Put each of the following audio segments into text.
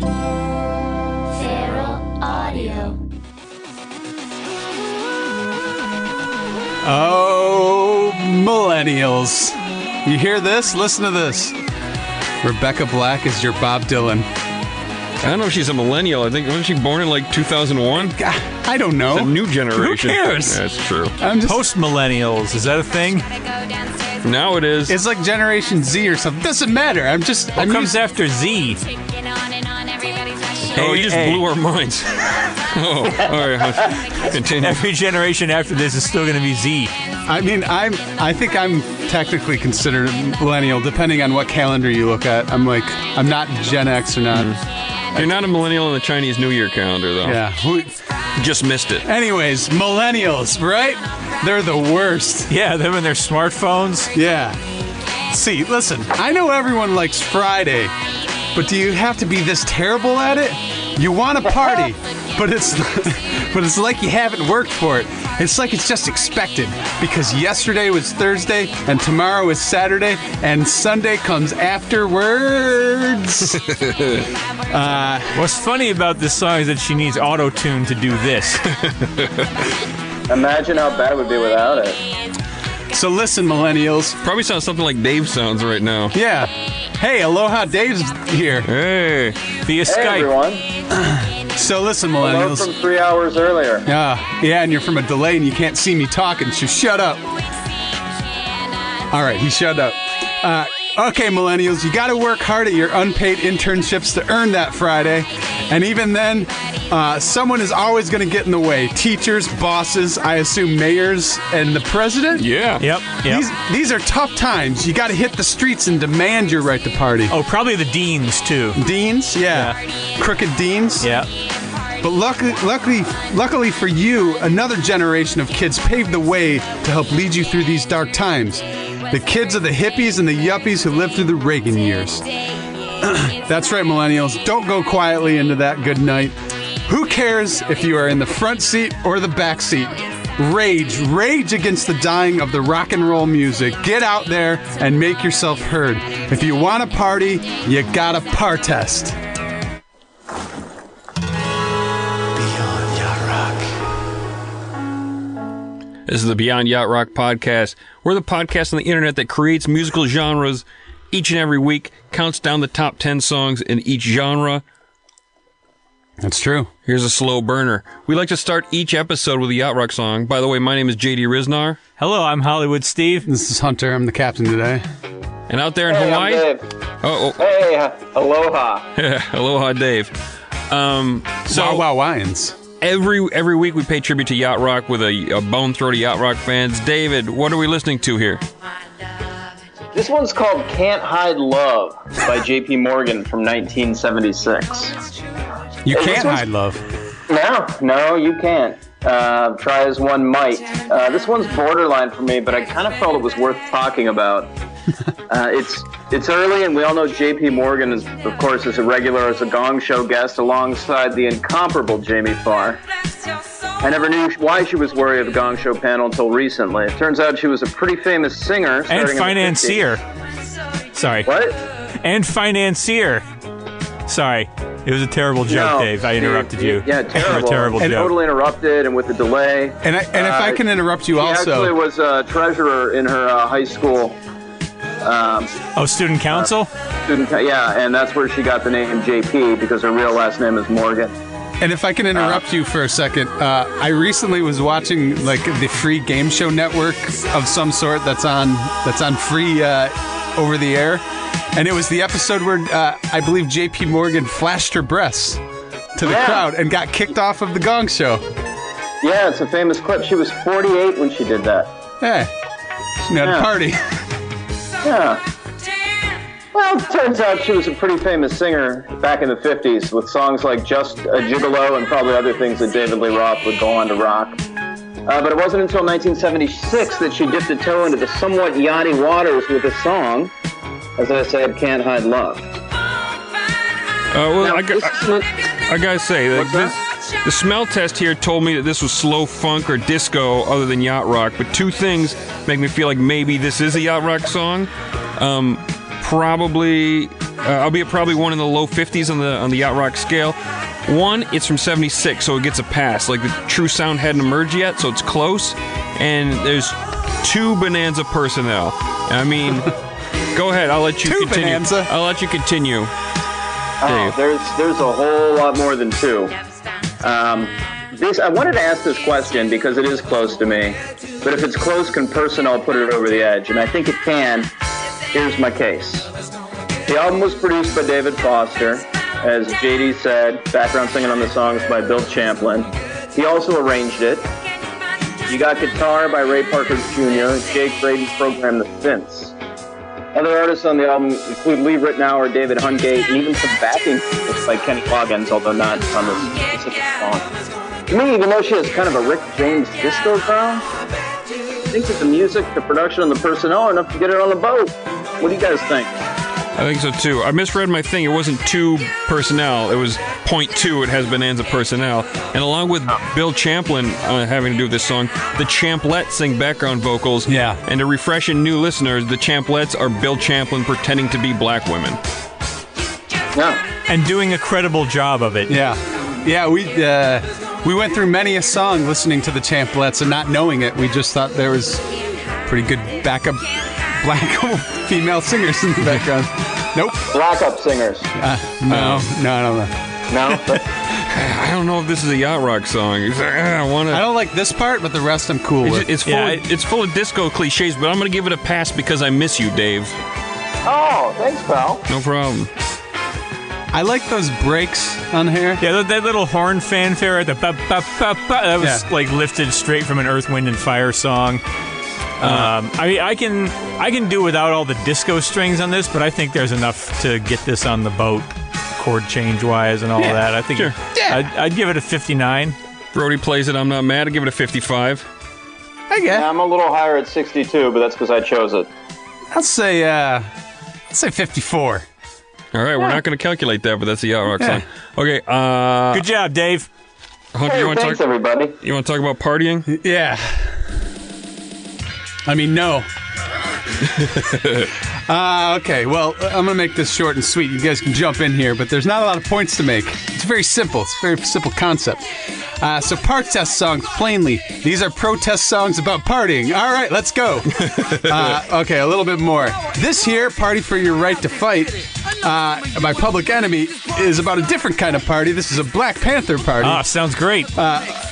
Feral Audio. Oh, millennials. You hear this? Listen to this. Rebecca Black is your Bob Dylan. I don't know if she's a millennial. I think wasn't she born in like 2001? I don't know. The new generation. Who cares? That's true. I'm just. Post millennials, is that a thing? Now it is. It's like Generation Z or something. Doesn't matter. I'm just. What I'm comes using- after Z? Oh, Hey, you just blew our minds. oh, all right. Continue. Every generation after this is still going to be Z. I mean, I'm. I think I'm technically considered a millennial, depending on what calendar you look at. I'm like, I'm not Gen X or not. Mm-hmm. You're not a millennial in the Chinese New Year calendar, though. Yeah. Who- Just missed it. Anyways, millennials, right? They're the worst. Yeah, them and their smartphones. Yeah. See, listen, I know everyone likes Friday, but do you have to be this terrible at it? You want to party, but it's but it's like you haven't worked for it. It's like it's just expected because yesterday was Thursday and tomorrow is Saturday and Sunday comes afterwards. Uh, what's funny about this song is that she needs auto tune to do this. Imagine how bad it would be without it. So listen, millennials. Probably sounds something like Dave sounds right now. Yeah. Hey, Aloha Dave's here. Hey. Via Hey Skype. everyone, So listen, hello millennials. from three hours earlier. Ah, yeah, and you're from a delay and you can't see me talking, so shut up. All right, he shut up. Uh, okay, millennials, you got to work hard at your unpaid internships to earn that Friday. And even then, uh, someone is always going to get in the way. Teachers, bosses, I assume mayors, and the president? Yeah. Yep. yep. These, these are tough times. You got to hit the streets and demand your right to party. oh, probably the deans too. Deans? Yeah. Crooked deans? Yeah. But luckily, luckily, luckily for you, another generation of kids paved the way to help lead you through these dark times. The kids of the hippies and the yuppies who lived through the Reagan years. That's right, millennials. Don't go quietly into that good night. Who cares if you are in the front seat or the back seat? Rage, rage against the dying of the rock and roll music. Get out there and make yourself heard. If you want to party, you gotta partest. This is the Beyond Yacht Rock podcast. We're the podcast on the internet that creates musical genres each and every week, counts down the top 10 songs in each genre. That's true. Here's a slow burner. We like to start each episode with a Yacht Rock song. By the way, my name is JD Ryznar, Hello, I'm Hollywood Steve. This is Hunter. I'm the captain today. and out there in Hey, I'm Hawaii. Dave. Oh, Hey, aloha. oh aloha, Dave. Um, so wow, wow, Lions. every every week we pay tribute to Yacht Rock with a, a bone throw to Yacht Rock fans. David, what are we listening to here? This one's called Can't Hide Love by Jaye P. Morgan from 1976. You can't hide love. No, no, you can't. Uh, try as one might. Uh, this one's borderline for me, but I kind of felt it was worth talking about. Uh, it's it's early, and we all know Jaye P. Morgan is, of course, is a regular as a Gong Show guest alongside the incomparable Jamie Farr. I never knew why she was worthy of a Gong Show panel until recently. It turns out she was a pretty famous singer And starting in the financier. Sorry. What? And financier. Sorry. It was a terrible joke, No, Dave. I interrupted you. Yeah, terrible. a terrible And joke. Totally interrupted, and with the delay. And I, and if I Uh, can interrupt you She actually was a treasurer in her uh, high school um, Oh, student council? student. Yeah, and that's where she got the name JP because her real last name is Morgan. and if I can interrupt you for a second, uh, I recently was watching like the free game show network of some sort that's on that's on free uh, over the air, and it was the episode where uh, I believe Jaye P. Morgan flashed her breasts to the Yeah. crowd and got kicked off of the Gong Show. Yeah, it's a famous clip. She was 48 when she did that. Hey, she had a party. Yeah. Well, it turns out she was a pretty famous singer back in the 50s with songs like Just a Gigolo and probably other things that David Lee Roth would go on to rock. Uh, but it wasn't until 1976 that she dipped a toe into the somewhat yachty waters with a song, as I said, Can't Hide Love. Uh, well, Now, I, got- this isn't- I gotta say, this, that? The smell test here told me that this was slow funk or disco other than yacht rock. But two things make me feel like maybe this is a yacht rock song. Um, probably I'll be at probably one in the low 50s on the on the yacht rock scale. One, it's from 76, so it gets a pass. Like the true sound hadn't emerged yet, so it's close. And there's two Bonanza personnel. I mean, go ahead. I'll let you Two continue. Bonanza? I'll let you continue. Oh, there's there's a whole lot more than two. Um, this I wanted to ask this question because it is close to me. But if it's close, can personnel put it over the edge? And I think it can. Here's my case. The album was produced by David Foster, as JD said. Background singing on the songs by Bill Champlin. He also arranged it. You got guitar by Ray Parker Jr. Jay Graydon programmed the synths. Other artists on the album include Lee Ritenour, David Hungate, and even some backing vocals by Kenny Loggins, although not on this specific song. To me, even though she has kind of a Rick James disco sound, I think that the music, the production, and the personnel are enough to get it on the boat. What do you guys think? I think so too. I misread my thing. It wasn't two personnel. It was point two. It has Bonanza personnel. And along with Bill Champlin uh, having to do this song, the Champlets sing background vocals. Yeah. And to refresh in new listeners, the Champlets are Bill Champlin pretending to be black women. Yeah. And doing a credible job of it. Yeah, yeah. We uh, we went through many a song listening to the Champlets and not knowing it. We just thought there was pretty good backup black female singers in the background. Nope. Black up singers. No, no, I don't know. No? I don't know if this is a yacht rock song. Like, ah, I want to. I don't like this part, but the rest I'm cool It's, with. it's full. Yeah, of, it's full of disco cliches, but I'm going to give it a pass because I miss you, Dave. oh, thanks, pal. No problem. I like those breaks on here. Yeah, that, that little horn fanfare at the ba ba ba ba that was Yeah. like lifted straight from an Earth, Wind, and Fire song. Um, I mean, I can I can do without all the disco strings on this, but I think there's enough to get this on the boat, chord change wise and all Yeah, that. I think sure. Yeah. I'd, I'd give it a 59. Brody plays it. I'm not mad. I give it a 55. I guess. I'm a little higher at 62, but that's because I chose it. I'll say uh, I'll say 54. All right, we're not going to calculate that, but that's a yacht rock Yeah. song. Okay, uh, Good job, Dave. Hunter, Hey, you thanks, talk? everybody. You want to talk about partying? Yeah. I mean, no. uh, okay, well, I'm going to make this short and sweet. You guys can jump in here, but there's not a lot of points to make. It's very simple. It's a very simple concept. Uh, so, protest songs, plainly, these are protest songs about partying. All right, let's go. uh, okay, a little bit more. This here, Party for Your Right to Fight, uh, by Public Enemy, is about a different kind of party. This is a Black Panther party. Ah, sounds great. It-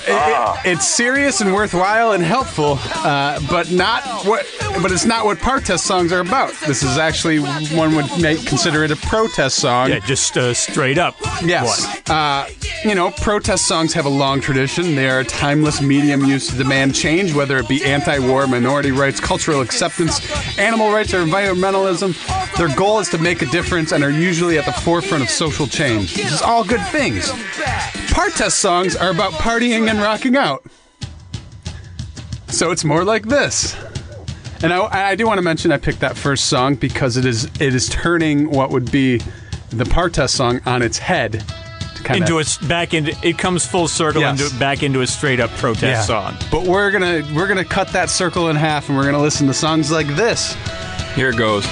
it- it's serious and worthwhile and helpful, uh, but not what. But it's not what protest songs are about. This is actually one would make consider it a protest song. yeah, just uh, straight up. Yes. Uh, you know, protest songs have a long tradition. They are a timeless medium used to demand change, whether it be anti war, minority rights, cultural acceptance, animal rights, or environmentalism. Their goal is to make a difference and are usually at the forefront of social change. This is all good things. Protest songs are about partying and rocking out. So it's more like this. And I, I do want to mention I picked that first song because it is it is turning what would be the protest song on its head. To kind into a s- back into it comes full circle Yes. into back into a straight up protest song. But we're gonna we're gonna cut that circle in half and we're gonna listen to songs like this. Here it goes.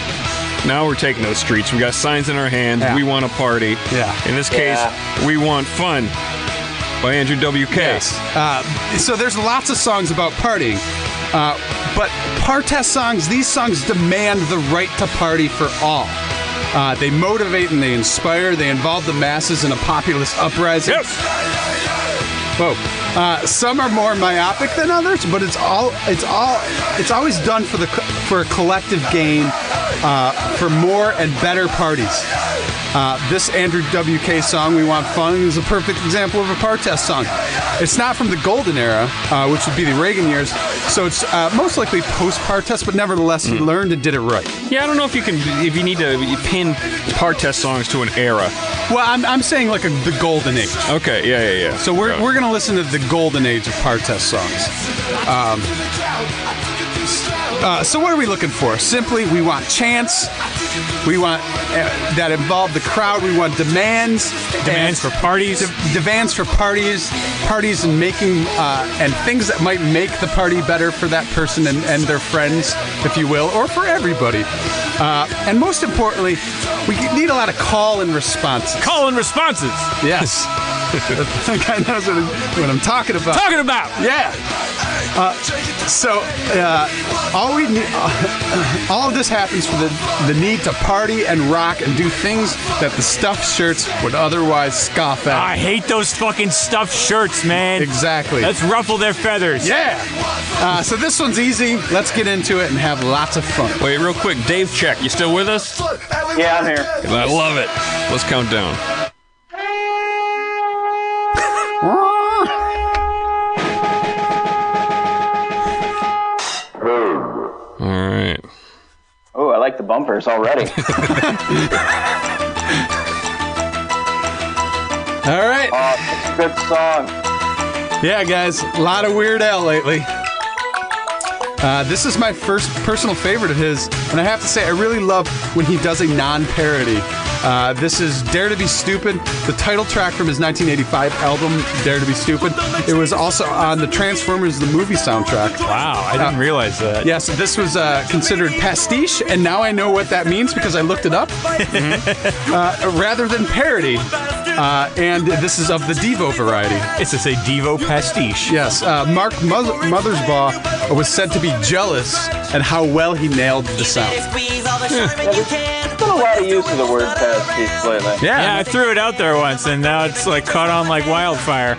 Now we're taking those streets. We got signs in our hands. Yeah. We want to party. Yeah. In this case, Yeah. we want fun. By Andrew WK. Uh, so there's lots of songs about partying. Uh, but protest songs, these songs demand the right to party for all. Uh, they motivate and they inspire. They involve the masses in a populist uprising. Yes. Whoa. Uh, some are more myopic than others, but it's all it's all it's always done for the for a collective gain, uh, for more and better parties. Uh, this Andrew WK song, "We Want Fun," is a perfect example of a protest song. It's not from the golden era, uh, which would be the Reagan years, so it's uh, most likely post-protest, but nevertheless, he learned and did it right. Yeah, I don't know if you can if you need to pin protest songs to an era. Well, I'm, I'm saying like a, the golden age. Okay. Yeah. Yeah. Yeah. So we're, we're going to listen to the golden age of protest songs. Um, uh, so what are we looking for? Simply, we want chants. We want uh, that involve the crowd. We want demands. Demands for parties. de- demands for parties, parties and making uh, and things that might make the party better for that person and, and their friends, if you will, or for everybody. Uh, and most importantly, we, need a lot of call and response. Call and responses. Yes. The guy knows what, I'm- what I'm talking about. Talking about. Yeah. Uh, so uh, all we need, all of this happens for the the need to party and rock and do things that the stuffed shirts would otherwise scoff at. I hate those fucking stuffed shirts, man. Exactly. Let's ruffle their feathers. yeah. Uh, so this one's easy. Let's get into it and have lots of fun. Wait, real quick, Dave Check, you still with us? Yeah, I'm here. I love it. Let's count down. The bumpers already. All right. oh, good song. Yeah, guys, a lot of Weird Al lately. Uh, this is my first personal favorite of his, and I have to say, I really love when he does a non parody. Uh, this is Dare to Be Stupid, the title track from his 1985 album, Dare to Be Stupid. It was also on the Transformers the movie soundtrack. Wow, I didn't Uh, realize that. Yes, this was uh, considered pastiche, and now I know what that means because I looked it up. uh, rather than parody. Uh, and this is of the Devo variety. It's just a Devo pastiche. Yes, uh, Mark Mother- Mothersbaugh was said to be jealous at how well he nailed the sound. There's been a lot of use of the word pastiche lately. Yeah, I threw it out there once, and now it's like caught on like wildfire.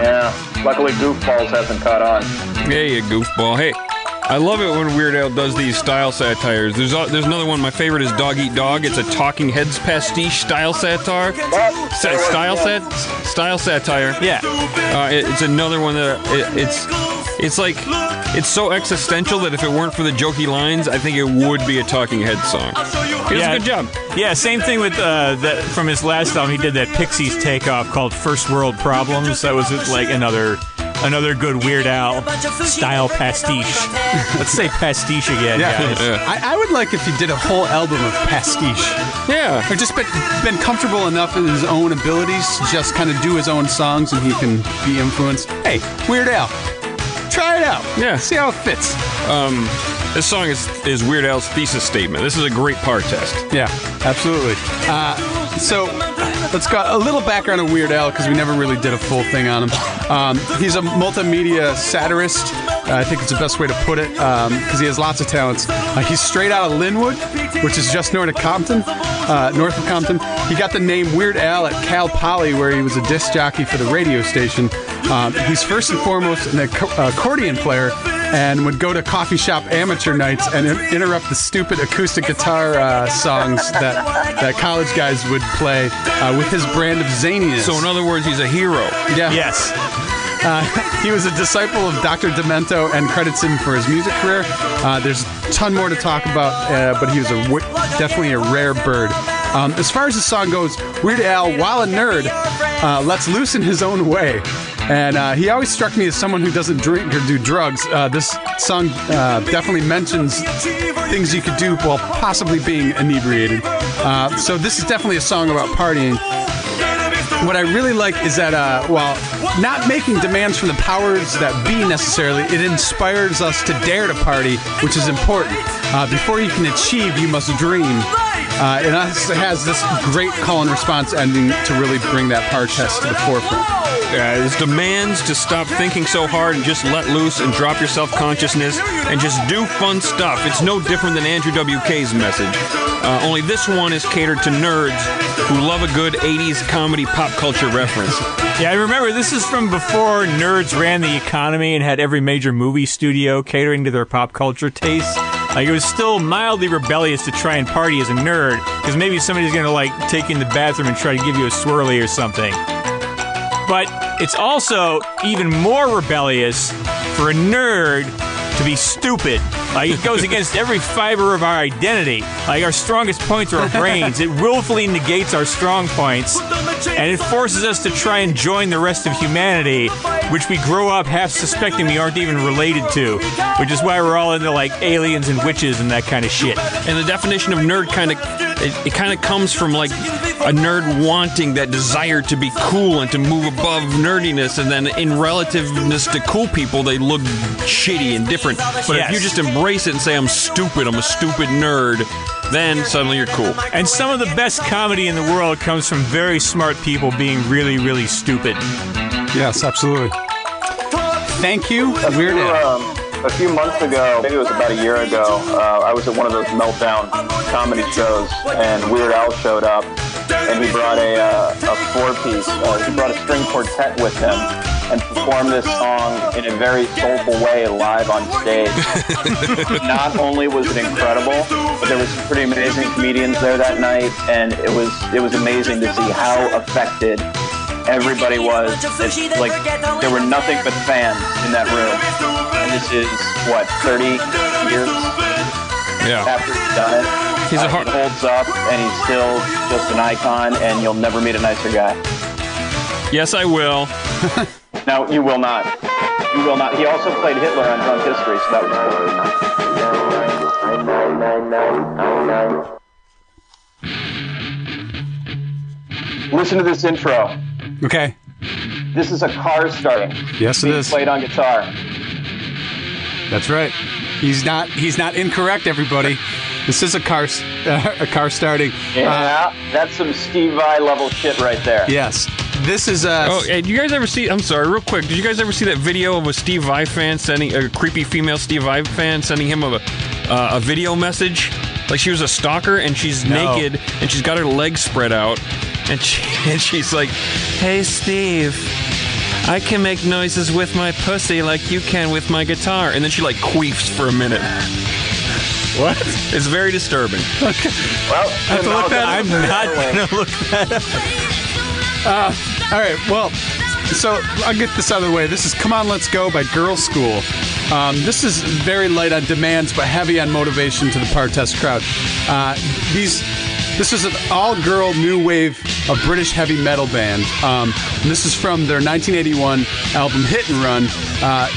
Yeah. Luckily, Goofballs hasn't caught on. Yeah, you goofball. Hey, I love it when Weird Al does these style satires. There's a, there's another one. My favorite is Dog Eat Dog. It's a Talking Heads pastiche style satire. Sa- style sat style satire. Yeah. Uh, it- it's another one that it, it's it's like it's so existential that if it weren't for the jokey lines, I think it would be a Talking Head song. He does Yeah. a good job. Yeah, same thing with uh, that from his last album. He did that Pixies takeoff called First World Problems. That was like another another good Weird Al style pastiche. Let's say pastiche again, Yeah, guys. Yeah. I, I would like if he did a whole album of pastiche. Yeah. Or just been, been comfortable enough in his own abilities to just kind of do his own songs and he can be influenced. Hey, Weird Al, try it out. Yeah. See how it fits. This song is is Weird Al's thesis statement. This is a great partest. Yeah, absolutely. Uh, so let's go a little background on Weird Al because we never really did a full thing on him. Um, he's a multimedia satirist. Uh, I think it's the best way to put it because he has lots of talents. Uh, he's straight out of Lynwood, which is just north of Compton. Uh, north of Compton, he got the name Weird Al at Cal Poly, where he was a disc jockey for the radio station. Um, he's first and foremost an acc- accordion player and would go to coffee shop amateur nights and interrupt the stupid acoustic guitar uh, songs that that college guys would play uh, with his brand of zaniness. So in other words, he's a hero. yeah, Yes. he was a disciple of Dr. Demento and credits him for his music career. Uh, there's a ton more to talk about, uh, but he was a w- definitely a rare bird. Um, as far as the song goes, Weird Al, while a nerd, uh, lets loose in his own way. And uh, he always struck me as someone who doesn't drink or do drugs. Uh, this song uh, definitely mentions things you could do while possibly being inebriated. Uh, so this is definitely a song about partying what I really like is that uh, while not making demands from the powers that be necessarily, it inspires us to dare to party, which is important. Uh, before you can achieve, you must dream. Uh, and us has this great call and response ending to really bring that partest to the forefront. Uh, his demands to stop thinking so hard and just let loose and drop your self consciousness and just do fun stuff. It's no different than Andrew WK's message. Uh, only this one is catered to nerds who love a good 80s comedy pop culture reference. Yeah, I remember this is from before nerds ran the economy and had every major movie studio catering to their pop culture tastes. Like it was still mildly rebellious to try and party as a nerd, because maybe somebody's gonna like take you in the bathroom and try to give you a swirly or something. But it's also even more rebellious for a nerd to be stupid. Like it goes against every fiber of our identity. Like our strongest points are our brains. It willfully negates our strong points, and it forces us to try and join the rest of humanity, which we grow up half suspecting we aren't even related to. Which is why we're all into like aliens and witches and that kind of shit. And the definition of nerd kind of it, it kind of comes from like a nerd wanting that desire to be cool and to move above nerdiness and then in relativeness to cool people they look shitty and different but if you just embrace it and say i'm stupid i'm a stupid nerd then suddenly you're cool. And some of the best comedy in the world comes from very smart people being really, really stupid. Yes, absolutely. Thank you, Weird Al. um, a few months ago, maybe it was about a year ago, uh, I was at one of those meltdown comedy shows, and Weird Al showed up, and he brought a, uh, a four-piece. Uh, he brought a string quartet with him, and perform this song in a very soulful way live on stage. Not only was it incredible, but there was some pretty amazing comedians there that night, and it was it was amazing to see how affected everybody was. It's like there were nothing but fans in that room. And this is what 30 years Yeah. after he's done it. He's a Uh, hard- he holds up, and he's still just an icon. And you'll never meet a nicer guy. Yes, I will. No, you will not. You will not. He also played Hitler on Drunk History, so that was cool. Listen to this intro. Okay. This is a car starting. Yes, it is. Played on guitar. That's right. He's not. He's not incorrect. Everybody. This is a car. s- a car starting. Uh, Yeah, that's some Steve Vai level shit right there. yes. This is. Uh, Oh, hey, did you guys ever see? I'm sorry, real quick. Did you guys ever see that video of a Steve Vai fan sending a creepy female Steve Vai fan sending him a uh, a video message? Like she was a stalker and she's No. naked and she's got her legs spread out and she and she's like, "Hey Steve, I can make noises with my pussy like you can with my guitar." And then she like queefs for a minute. what? It's very disturbing. Well, have to look that I'm not going to look that up. All right. Well, so I'll get this out of the way. This is "Come On, Let's Go" by Girlschool. Um, this is very light on demands, but heavy on motivation to the Partest crowd. Uh, these. This is an all-girl new wave of British heavy metal band. Um, this is from their 1981 album Hit and Run. Uh,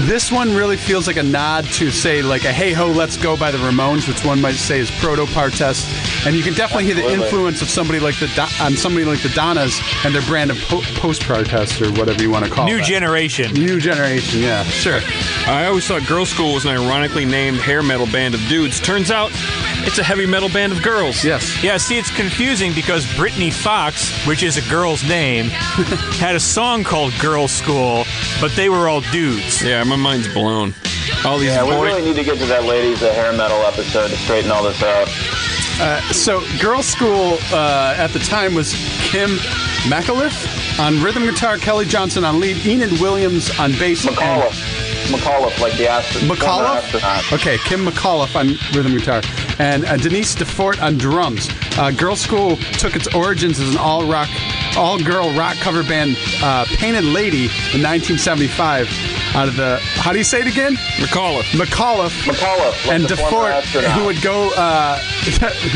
this one really feels like a nod to say like a "Hey Ho, Let's Go" by the Ramones, which one might say is proto Partest, and you can definitely hear the influence of somebody like the Do- on um, somebody like the Donnas and their brand of po- post Partest or whatever you want to call it. New that. generation. New generation, yeah, sure. I always thought Girlschool was an ironically named hair metal band of dudes. Turns out it's a heavy metal band of girls. Yes. Yeah, see, it's confusing because Britny Fox, which is a girl's name, had a song called Girlschool, but they were all dudes. Yeah, my mind's blown. All these Yeah, we really need to get to that ladies a hair metal episode to straighten all this out. So, Girlschool uh, at the time was Kim McAuliffe on rhythm guitar, Kelly Johnson on lead, Enid Williams on bass. and- McAuliffe. McAuliffe, like the astronaut. McAuliffe? Okay, Kim McAuliffe on rhythm guitar. And uh, Denise Dufort on drums. Uh, Girlschool took its origins as an all rock, all girl rock cover band, uh, Painted Lady, in 1975. Out of the, how do you say it again? McAuliffe. McAuliffe. McAuliffe, like and the former Dufort, astronaut. who would go, uh,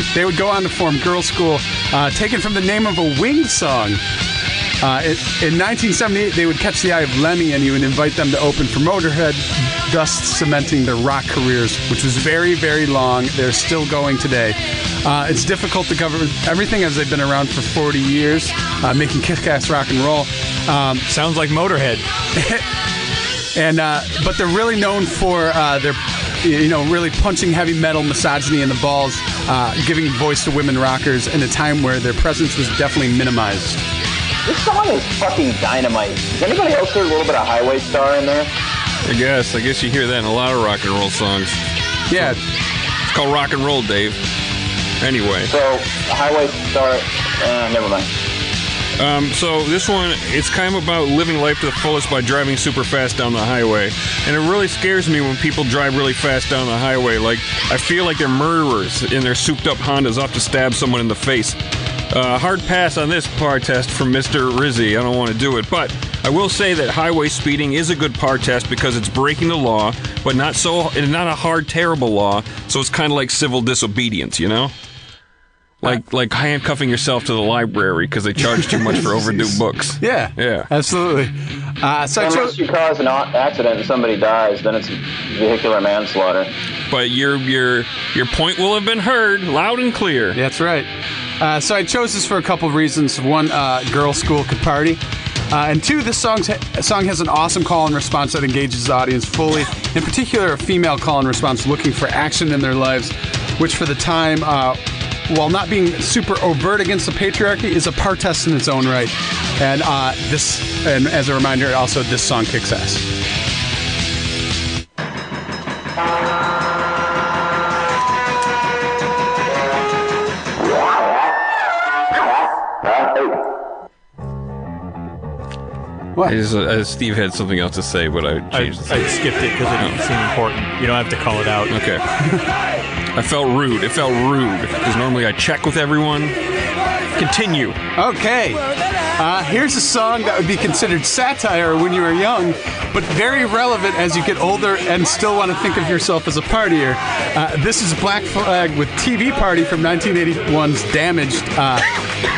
they would go on to form Girlschool, uh, taken from the name of a Wing song. Uh, it, in 1978, they would catch the eye of Lemmy, and he would invite them to open for Motorhead, thus cementing their rock careers, which was very, very long. They're still going today. Uh, it's difficult to cover everything as they've been around for 40 years, uh, making kick-ass rock and roll. Um, Sounds like Motorhead. and uh, but they're really known for uh, their you know really punching heavy metal misogyny in the balls uh, giving voice to women rockers in a time where their presence was definitely minimized This song is fucking dynamite. Does anybody else hear a little bit of Highway Star in there? I guess. I guess you hear that in a lot of rock and roll songs. yeah It's called rock and roll, Dave. Anyway, So, Highway Star. Uh, never mind. um, so this one, it's kind of about living life to the fullest by driving super fast down the highway. And it really scares me when people drive really fast down the highway. Like, I feel like they're murderers in their souped up Hondas off to stab someone in the face. Uh, hard pass on this partest from Mr. Rizzi. I don't want to do it, but I will say that highway speeding is a good partest because it's breaking the law, but not so, not a hard, terrible law. So it's kind of like civil disobedience, you know? Like like handcuffing yourself to the library because they charge too much for overdue books. yeah Yeah. absolutely uh, so Unless chose you cause an accident and somebody dies, then it's vehicular manslaughter. But your your your point will have been heard loud and clear. that's right uh, so I chose this for a couple of reasons one uh, girlschool could party uh, and two, this song's, song has an awesome call and response that engages the audience fully. In particular, a female call and response looking for action in their lives. which for the time, uh, while not being super overt against the patriarchy, is a partest in its own right. And uh, this, and as a reminder, also this song kicks ass. What? Is, uh, Steve had something else to say, but I I, I changed. it. skipped it because it didn't seem important. You don't have to call it out. Okay. I felt rude. It felt rude because normally I check with everyone. Continue. Okay. Uh, here's a song that would be considered satire when you were young, but very relevant as you get older and still want to think of yourself as a partier. Uh, this is Black Flag with TV Party from 1981's Damaged. Uh,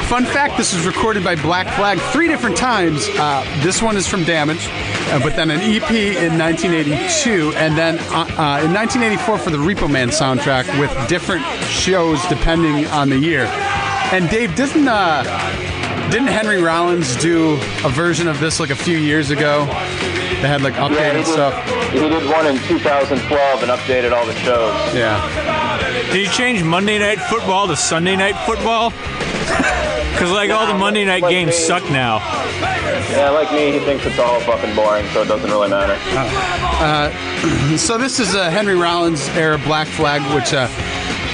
fun fact this was recorded by Black Flag three different times. Uh, this one is from Damaged, uh, but then an EP in 1982, and then uh, in 1984 for the Repo Man soundtrack with different shows depending on the year. And Dave, doesn't uh, didn't Henry Rollins do a version of this like a few years ago? They had like Yeah, he updated did, stuff. he did one in 2012 and updated all the shows. Yeah. Did you change Monday Night Football to Sunday Night Football? Because like all the Monday night Like games me. suck now. Yeah, like me, he thinks it's all fucking boring, so it doesn't really matter. So this is a Henry Rollins era Black Flag, which uh,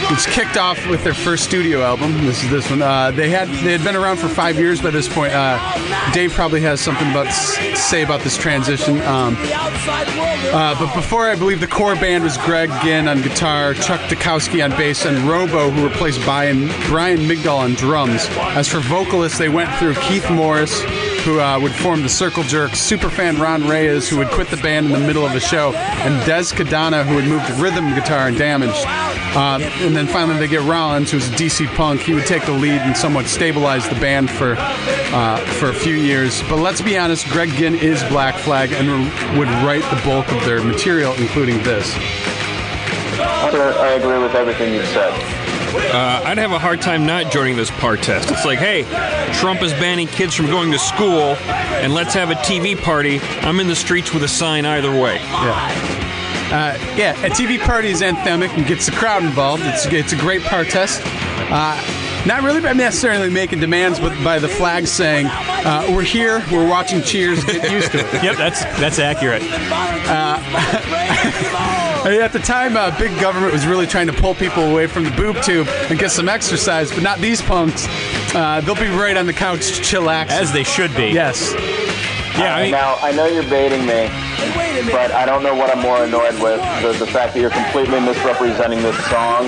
which kicked off with their first studio album. This is this one. Uh, they had they had been around for five years by this point. Uh, Dave probably has something about to say about this transition. Um, uh, but before, I believe the core band was Greg Ginn on guitar, Chuck Dukowski on bass, and Robo, who replaced Brian, Brian Migdal on drums. As for vocalists, they went through Keith Morris, who uh, would form the Circle Jerks, superfan Ron Reyes, who would quit the band in the middle of a show, and Dez Cadena, who would move to rhythm guitar and Damaged. Um, and then finally, they get Rollins, who's a DC punk. He would take the lead and somewhat stabilize the band for uh, for a few years. But let's be honest, Greg Ginn is Black Flag and would write the bulk of their material, including this. I agree with everything you've said. Uh, I'd have a hard time not joining this partest. It's like, hey, Trump is banning kids from going to school, and let's have a TV party. I'm in the streets with a sign either way. Yeah. Uh, yeah, a TV party is anthemic and gets the crowd involved. It's, it's a great part test. Uh, not really by necessarily making demands, but by the flag saying, uh, "We're here. We're watching Cheers. Get used to it." Yep, that's that's accurate. I mean, at the time, uh, big government was really trying to pull people away from the boob tube and get some exercise, but not these punks. Uh, they'll be right on the couch, chillaxing. As they should be. yes. Yeah, I mean, now, I know you're baiting me, but I don't know what I'm more annoyed with the, the fact that you're completely misrepresenting this song,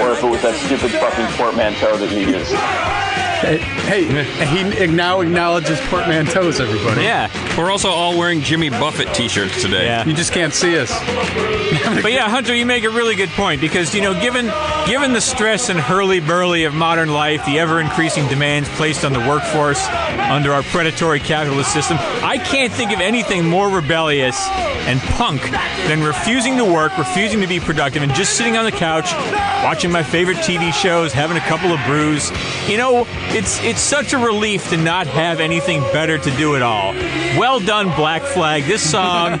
or if it was that stupid fucking portmanteau that you used. Uh, hey, he now acknowledges portmanteaus, everybody. yeah. We're also all wearing Jimmy Buffett t-shirts today. Yeah. You just can't see us. But yeah, Hunter, you make a really good point because you know, given given the stress and hurly burly of modern life, the ever increasing demands placed on the workforce under our predatory capitalist system, I can't think of anything more rebellious and punk than refusing to work, refusing to be productive, and just sitting on the couch watching my favorite TV shows, having a couple of brews. You know, it's it's such a relief to not have anything better to do at all. Well done, Black Flag. This song,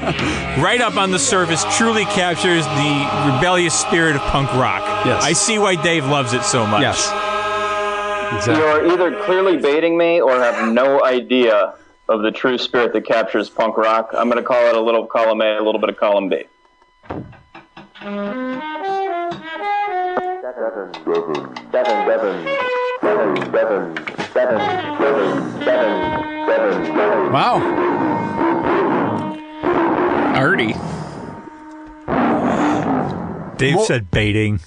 right up on the surface, truly captures the rebellious spirit of punk rock. Yes. I see why Dave loves it so much. Yes. Exactly. You're either clearly baiting me or have no idea of the true spirit that captures punk rock. I'm going to call it a little column A, a little bit of column B. Seven, seven, seven, seven, Wow. Artie. Dave said baiting.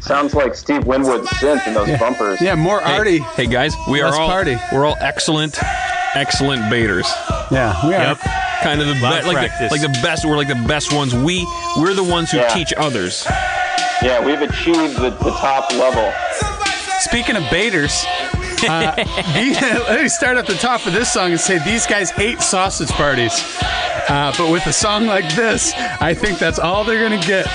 Sounds like Steve Winwood's synth in those bumpers. Yeah, more Hey, hey guys, we are all party. we're all excellent, excellent baiters. Yeah, we are. Kind of the best, like the, like the best. We're like the best ones. We we're the ones who Yeah. teach others. Yeah, we've achieved the, the top level. Speaking of baiters, uh, the- let me start at the top of this song and say these guys hate sausage parties. Uh, but with a song like this, I think that's all they're gonna get.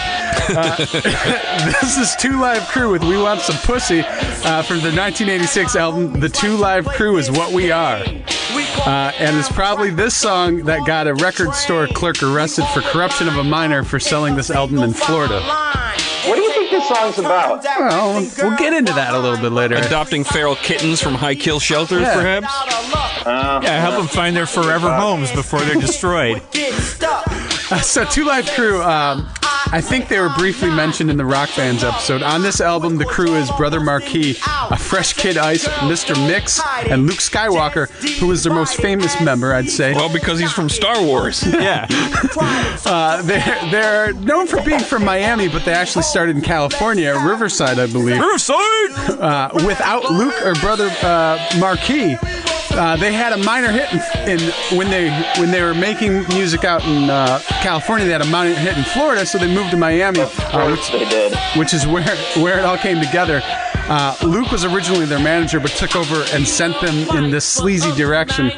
Uh, this is Two Live Crew with "We Want Some Pussy" uh, from the 1986 album "The Two Live Crew Is What We Are." Uh, and it's probably this song that got a record store clerk arrested for corruption of a minor for selling this album in Florida. What do you think this song's about? Well, we'll get into that a little bit later. Adopting feral kittens from high kill shelters, Yeah. perhaps. Yeah, help them find their forever homes before they're destroyed. So, Two Live Crew, um, I think they were briefly mentioned in the Rock Bands episode. On this album, the crew is Brother Marquis, a Fresh Kid Ice, Mr. Mix, and Luke Skywalker, who is their most famous member, I'd say. Well, because he's from Star Wars. Yeah. Uh, they're, they're known for being from Miami, but they actually started in California, Riverside, I believe. Riverside! Uh, without Luke or Brother uh, Marquis, uh, they had a minor hit in, in when they when they were making music out in uh, California. They had a minor hit in Florida, so they moved to Miami, uh, which, they did. which is where where it all came together. Uh, Luke was originally their manager, but took over and sent them in this sleazy direction,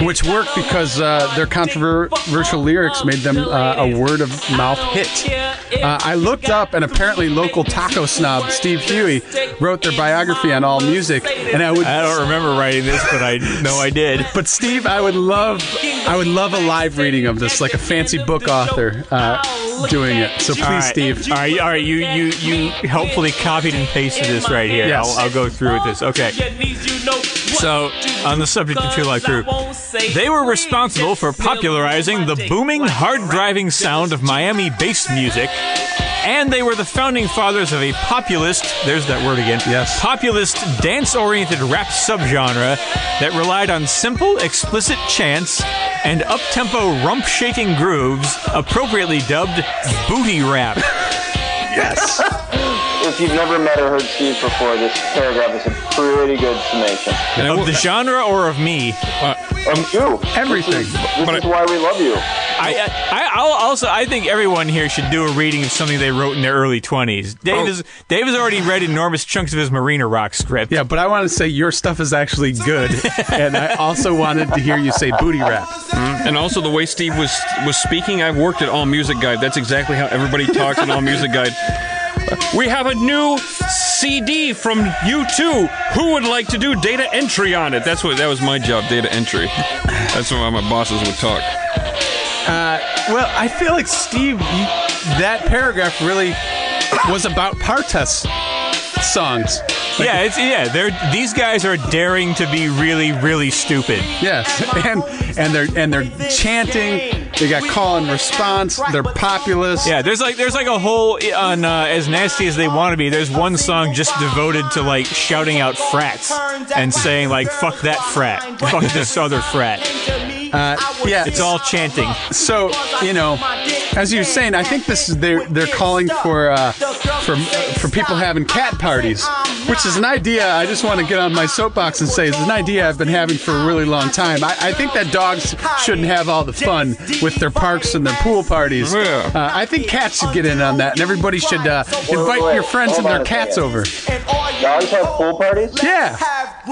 which worked because uh, their controversial lyrics made them uh, a word of mouth hit. Uh, I looked up, and apparently, local taco snob Steve Huey wrote their biography on All Music, and I would. I don't remember writing this, but I know I did. But Steve, I would love, I would love a live reading of this, like a fancy book author uh, doing it. So please, All right. Steve. All right, all right. You you you helpfully copied and pasted this right here. Yes. I'll, I'll go through with this. Okay. So, on the subject of Two Live Crew, they were responsible for popularizing the booming, hard driving sound of Miami bass music. And they were the founding fathers of a populist, there's that word again. Yes. Populist, dance oriented rap subgenre that relied on simple, explicit chants and up tempo, rump shaking grooves, appropriately dubbed booty rap. Yes. If you've never met or heard Steve before, this paragraph is a pretty good summation. And Of the genre or of me? Uh, of you. Everything. This is, this But is I- why we love you. I, I, I'll also, I think everyone here should do a reading of something they wrote in their early 20s. Dave, Oh. has, Dave has already read enormous chunks of his Marina Rock script. Yeah, but I want to say your stuff is actually good, and I also wanted to hear you say booty rap. Mm. And also the way Steve was was speaking, I've worked at All Music Guide. That's exactly how everybody talks at All Music Guide. We have a new CD from U2. Who would like to do data entry on it? That's what that was my job, data entry. That's how my bosses would talk. Uh, well, I feel like Steve, that paragraph really was about Partest songs. Yeah, it's yeah. They're these guys are daring to be really, really stupid. Yes, and and they're and they're chanting. They got call and response. They're populist. Yeah, there's like there's like a whole on uh, as nasty as they want to be. There's one song just devoted to like shouting out frats and saying like "fuck that frat, fuck this other frat." Uh, yeah. It's all chanting. So you know, as you were saying, I think this is they're they're calling for uh, for for people having cat parties, which is an idea. I just want to get on my soapbox and say it's an idea I've been having for a really long time. I, I think that dogs shouldn't have all the fun with their parks and their pool parties. Yeah. Uh, I think cats should get in on that, and everybody should uh, invite your friends and their cats over. Dogs have pool parties? Yeah.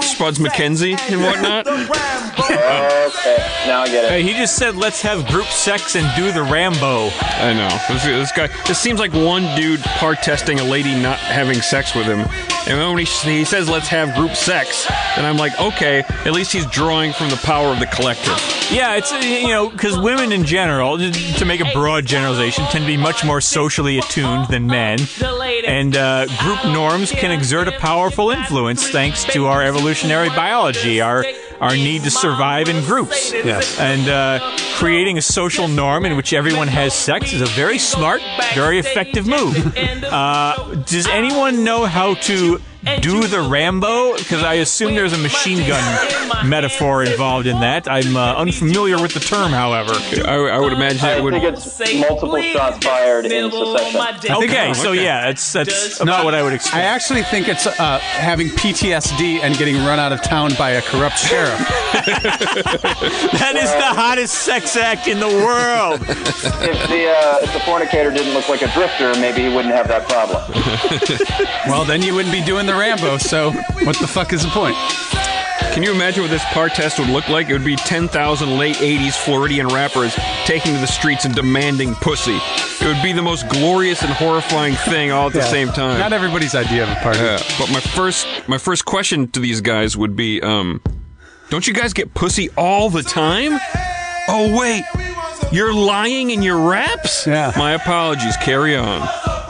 Spuds MacKenzie and whatnot. Okay, now I get it. Hey, he just said, "Let's have group sex and do the Rambo." I know. This, this guy. This seems like one dude partesting a lady not having sex with him, and then when he, he says "Let's have group sex," then I'm like, okay, at least he's drawing from the power of the collective. Yeah, it's you know because women in general, to make a broad generalization, tend to be much more socially attuned than men, and uh, group norms can exert a powerful influence thanks to our evolutionary biology, our our need to survive in groups. Yes. And uh, creating a social norm in which everyone has sex is a very smart, very effective move. Uh, does anyone know how to do the Rambo? Because I assume there's a machine gun metaphor involved in that. I'm uh, unfamiliar with the term, however. I, I would imagine I it would. think it's multiple shots fired in succession. Okay, so yeah, that's that's about what I would expect. I actually think it's uh, having PTSD and getting run out of town by a corrupt sheriff. That is the hottest sex act in the world. If the uh, if the fornicator didn't look like a drifter, maybe he wouldn't have that problem. well, then you wouldn't be doing the Rambo, so what the fuck is the point? Can you imagine what this partest would look like? It would be 10,000 late 80s Floridian rappers taking to the streets and demanding pussy. It would be the most glorious and horrifying thing all at the same time. Not everybody's idea of a party. Yeah, but my first my first question to these guys would be, um, don't you guys get pussy all the time? Oh wait, you're lying in your raps? Yeah. My apologies. Carry on.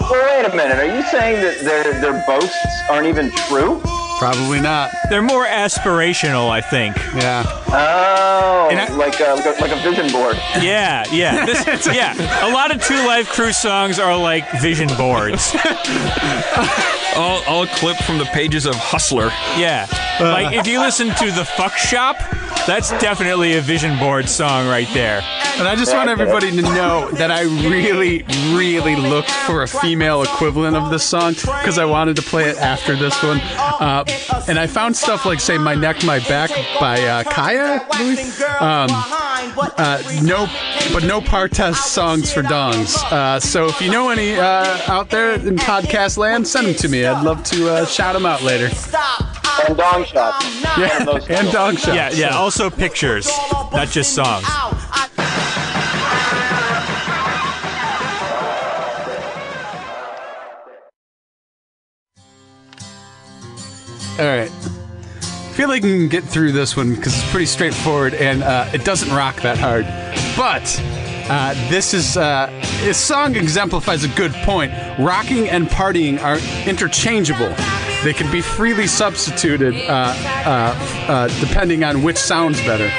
Well, wait a minute. Are you saying that their their boasts aren't even true? Probably not. They're more aspirational, I think. Yeah. Oh, I- like a, like a like a vision board. Yeah, yeah, this, yeah. A lot of Two Live Crew songs are like vision boards. All, all clip from the pages of Hustler. Yeah, uh. like if you listen to the Fuck Shop, that's definitely a vision board song right there. And I just want everybody to know that I really, really looked for a female equivalent of this song because I wanted to play it after this one. Uh, and I found stuff like, say, My Neck, My Back by uh, Khia. I believe. Um, uh, no, but no Partest songs for dongs. Uh, so if you know any uh, out there in podcast land, send them to me. I'd love to uh, shout them out later. And dong shots. Yeah, those and dong shots. Yeah, yeah. Also pictures, not just songs. All right. I feel like we can get through this one because it's pretty straightforward and uh, it doesn't rock that hard. But uh, this is uh, this song exemplifies a good point. Rocking and partying are interchangeable. They can be freely substituted uh, uh, uh, depending on which sounds better.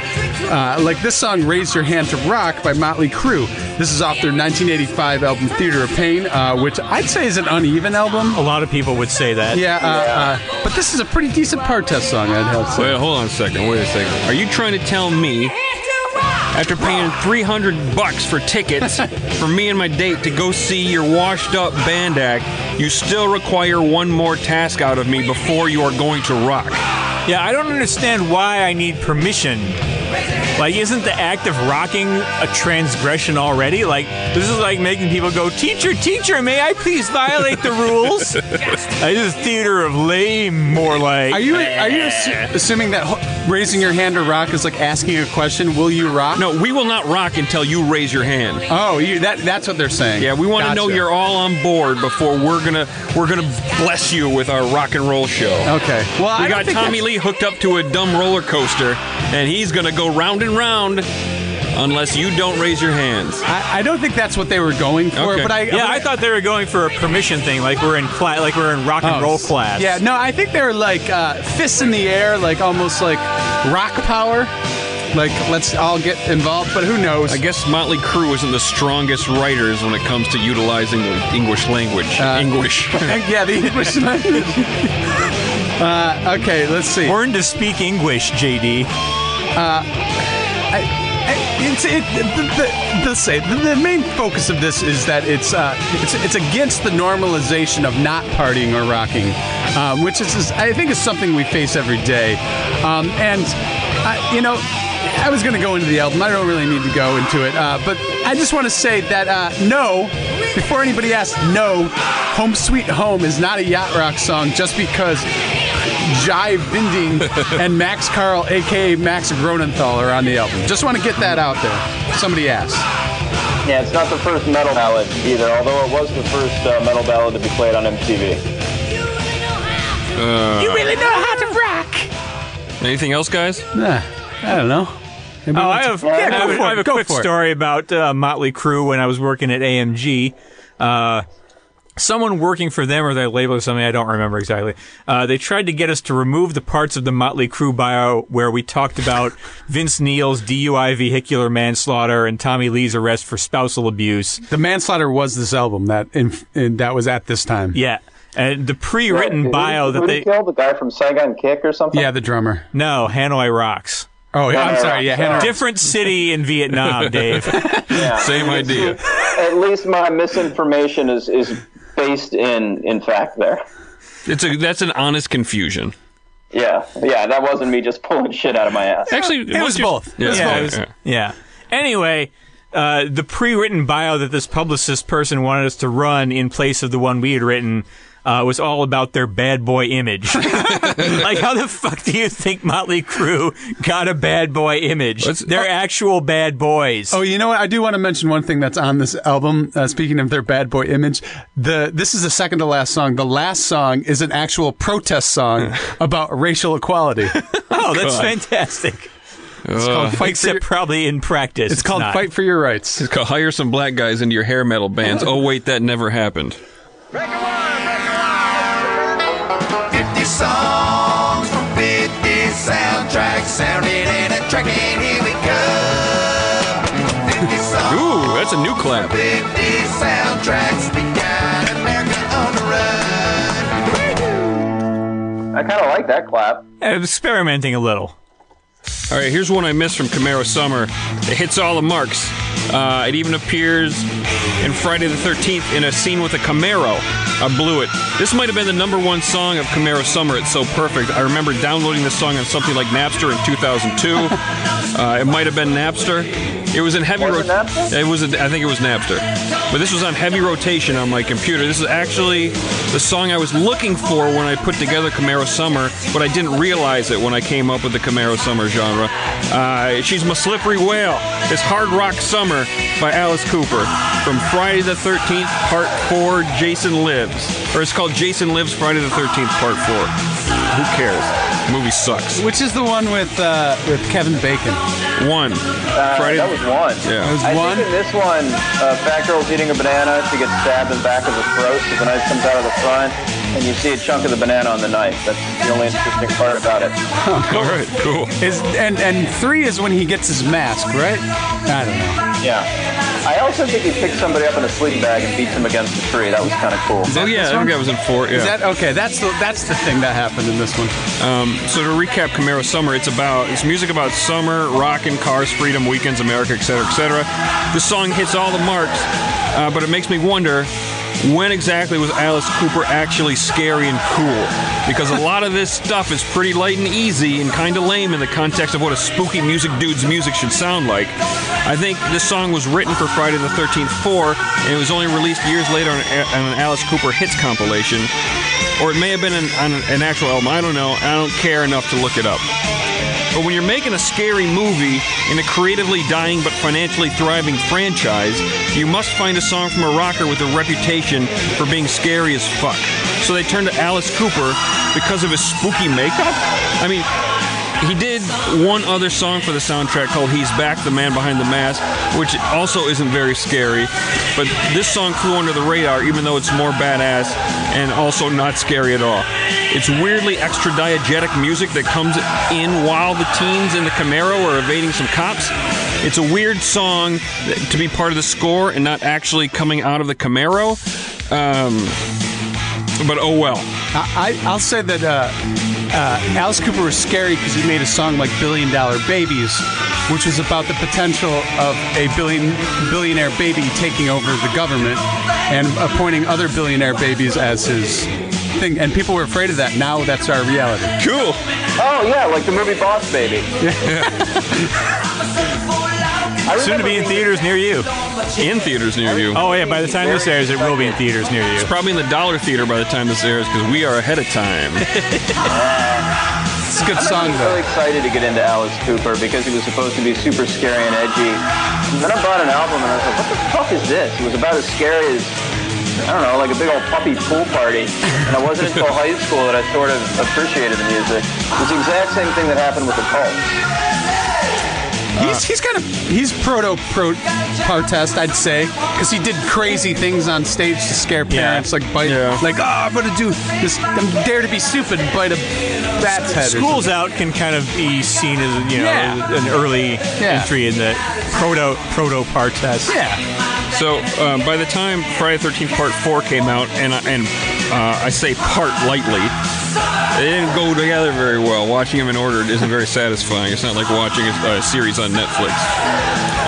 Uh, like this song, "Raise Your Hand to Rock" by Motley Crue. This is off their 1985 album "Theater of Pain," uh, which I'd say is an uneven album. A lot of people would say that. Yeah, uh, uh, but this is a pretty decent partest song, I'd have to say. Wait, hold on a second. Wait a second. Are you trying to tell me, after paying 300 bucks for tickets for me and my date to go see your washed up band act, you still require one more task out of me before you are going to rock? Yeah, I don't understand why I need permission. Like, isn't the act of rocking a transgression already? Like, this is like making people go, Teacher, teacher, may I please violate the rules? I just theater of lame, more like. Are you are you assu- assuming that ho- raising your hand to rock is like asking a question? Will you rock? No, we will not rock until you raise your hand. Oh, you, that that's what they're saying. Yeah, we want to know you're all on board before we're gonna we're gonna bless you with our rock and roll show. Okay. Well, We don't got Tommy Lee hooked up to a dumb roller coaster, and he's gonna go round and round unless you don't raise your hands. I, I don't think that's what they were going for. Okay. But I yeah, I thought they were going for a permission thing, like we're in class, like we're in rock and roll class. Oh, Yeah, no, I think they're like uh, fists in the air, like almost like rock power. Like let's all get involved, but who knows? I guess Motley Crue isn't the strongest writers when it comes to utilizing the English language. Uh, English. yeah, the English language. uh, okay, let's see. Learn to speak English, JD. It's it, the, the, the, say, the, the main focus of this is that it's uh, it's it's against the normalization of not partying or rocking, um, which is, is I think is something we face every day, um, and uh, you know. I was going to go into the album. I don't really need to go into it, uh, but I just want to say that uh, no, before anybody asks, no, "Home Sweet Home" is not a yacht rock song just because Jai Winding and Max Carl, aka Max Gronenthal, are on the album. Just want to get that out there. Somebody asked. Yeah, it's not the first metal ballad either, although it was the first uh, metal ballad to be played on MTV. You really know how to rock. Anything else, guys? Nah, I don't know. Anybody Oh, I want have, to- I yeah, have, go for I have it. a Go quick story about uh, Motley Crue when I was working at AMG. Uh, someone working for them or their label or something, I don't remember exactly. Uh, they tried to get us to remove the parts of the Motley Crue bio where we talked about Vince Neil's DUI vehicular manslaughter and Tommy Lee's arrest for spousal abuse. The manslaughter was this album that in, in, that was at this time. Yeah. And the pre-written Who- bio who that did they he kill? The guy from Saigon Kick or something? Yeah, the drummer. no Hanoi rocks. Oh, yeah, I'm sorry. Yeah, Hannah. Different city in Vietnam, Dave. Yeah. Same idea. At least my misinformation is, is based in, in fact there. It's a that's an honest confusion. Yeah, yeah, that wasn't me just pulling shit out of my ass. Actually, It was both. Yeah, yeah, yeah, was- yeah. yeah. Anyway, uh, the pre-written bio that this publicist person wanted us to run in place of the one we had written uh, was all about their bad boy image. like, how the fuck do you think Motley Crue got a bad boy image? Let's- They're actual bad boys. Oh, you know what? I do want to mention one thing that's on this album. Uh, speaking of their bad boy image, the this is the second to last song. The last song is an actual protest song about racial equality. Oh, that's God. fantastic. It's called Fight for Except Your, probably in practice. It's called not. Fight for Your Rights. It's called hire some black guys into your hair metal bands. Oh wait, that never happened. 50 songs from 50 soundtracks sounding in a track, and here we come. 50 songs. Ooh, that's a new clap. 50 soundtracks. We got America on the run. I kind of like that clap. Experimenting a little. All right, here's one I missed from Camaro Summer. It hits all the marks. Uh, it even appears in Friday the 13th in a scene with a Camaro. I blew it. This might have been the number one song of Camaro Summer. It's so perfect. I remember downloading this song on something like Napster in 2002. uh, it might have been Napster. It was in heavy Was it rot- Napster? It was. I think it was Napster. But this was on heavy rotation on my computer. This is actually the song I was looking for when I put together Camaro Summer, but I didn't realize it when I came up with the Camaro Summer genre. Uh, she's my slippery whale. It's Hard Rock Summer by Alice Cooper from Friday the 13th Part 4 Jason Lives. Or it's called Jason Lives Friday the 13th Part 4. Who cares? The movie sucks. Which is the one with uh, with Kevin Bacon? One. Uh, Friday that was one. Yeah. That was I one. think in this one, uh, Fat Girl's eating a banana. She gets stabbed in the back of the throat. So the knife comes out of the front, and you see a chunk of the banana on the knife. That's the only interesting part about it. All right, cool. Is and and three is when he gets his mask, right? I don't know. Yeah. I also think he picked somebody up in a sleeping bag and beats him against a tree. That was kind of cool. Oh yeah, I think that was in four. Yeah. Is that okay? That's the that's the thing that happened in this one. So to recap Camaro Summer, it's about it's music about summer, rockin', cars, freedom, weekends, America, etc., etc. This song hits all the marks, uh, but it makes me wonder when exactly was Alice Cooper actually scary and cool? Because a lot of this stuff is pretty light and easy and kind of lame in the context of what a spooky music dude's music should sound like. I think this song was written for Friday the 13th 4, and it was only released years later on, an Alice Cooper hits compilation or it may have been an, on an actual album. I don't know. I don't care enough to look it up. But when you're making a scary movie in a creatively dying but financially thriving franchise, you must find a song from a rocker with a reputation for being scary as fuck. So they turned to Alice Cooper because of his spooky makeup? I mean, he did one other song for the soundtrack called He's Back, the Man Behind the Mask, which also isn't very scary. But this song flew under the radar, even though it's more badass and also not scary at all. It's weirdly extra diegetic music that comes in while the teens in the Camaro are evading some cops. It's a weird song to be part of the score and not actually coming out of the Camaro. Um, but oh well. I, I I'll say that uh, uh, Alice Cooper was scary because he made a song like Billion Dollar Babies, which was about the potential of a billion billionaire baby taking over the government and appointing other billionaire babies as his thing. And people were afraid of that. Now that's our reality. Cool. Oh yeah, like the movie Boss Baby. I Soon to be in theaters near you. In theaters near you. Oh yeah, by the time this airs, it will be in theaters near you. It's probably in the Dollar Theater by the time this airs because we are ahead of time. It's a good song though. I'm though. really excited to get into Alice Cooper because he was supposed to be super scary and edgy. And then I bought an album and I was like, what the fuck is this? It was about as scary as, I don't know, like a big old puppy pool party. And it wasn't until high school that I sort of appreciated the music. It was the exact same thing that happened with the Cults. He's he's kind of he's proto pro protest, I'd say, because he did crazy things on stage to scare parents, like bite, Yeah. like oh, I'm gonna do this, I'm dare to be stupid, and bite a bat's head. or Schools Out can kind of be seen as you know Yeah. an early Yeah. entry in the proto proto partest. Yeah. So um, by the time Friday the 13th Part 4 came out, and, I- and uh, I say part lightly, they didn't go together very well. Watching them in order isn't very satisfying. It's not like watching a, a series on Netflix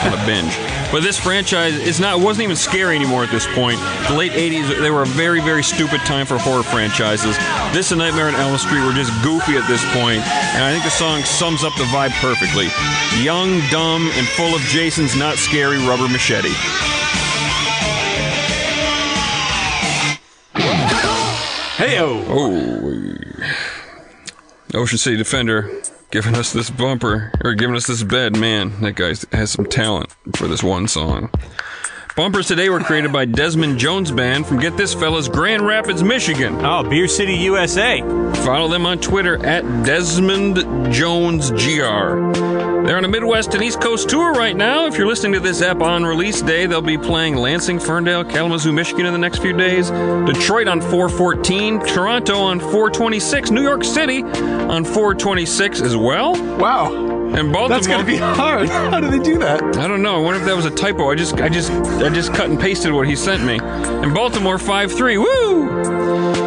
on a binge. But this franchise is not wasn't even scary anymore at this point. The late 80s, they were a very, very stupid time for horror franchises. This and Nightmare on Elm Street were just goofy at this point. point, and I think the song sums up the vibe perfectly. Young, dumb, and full of Jason's not scary rubber machete. Hey oh. Ocean City Defender giving us this bumper or giving us this bed. Man, that guy has some talent for this one song. Bumpers today were created by Desmond Jones Band from Get This Fellas, Grand Rapids, Michigan. Oh, Beer City, USA. Follow them on Twitter at Desmond Jones Gr. They're on a Midwest and East Coast tour right now. If you're listening to this app on release day, they'll be playing Lansing, Ferndale, Kalamazoo, Michigan in the next few days, Detroit on 414, Toronto on 426, New York City on 426 as well, Wow. And Baltimore. That's gonna be hard. How do they do that? I don't know. I wonder if that was a typo. I just, I just, I just cut and pasted what he sent me. And Baltimore five three. Woo!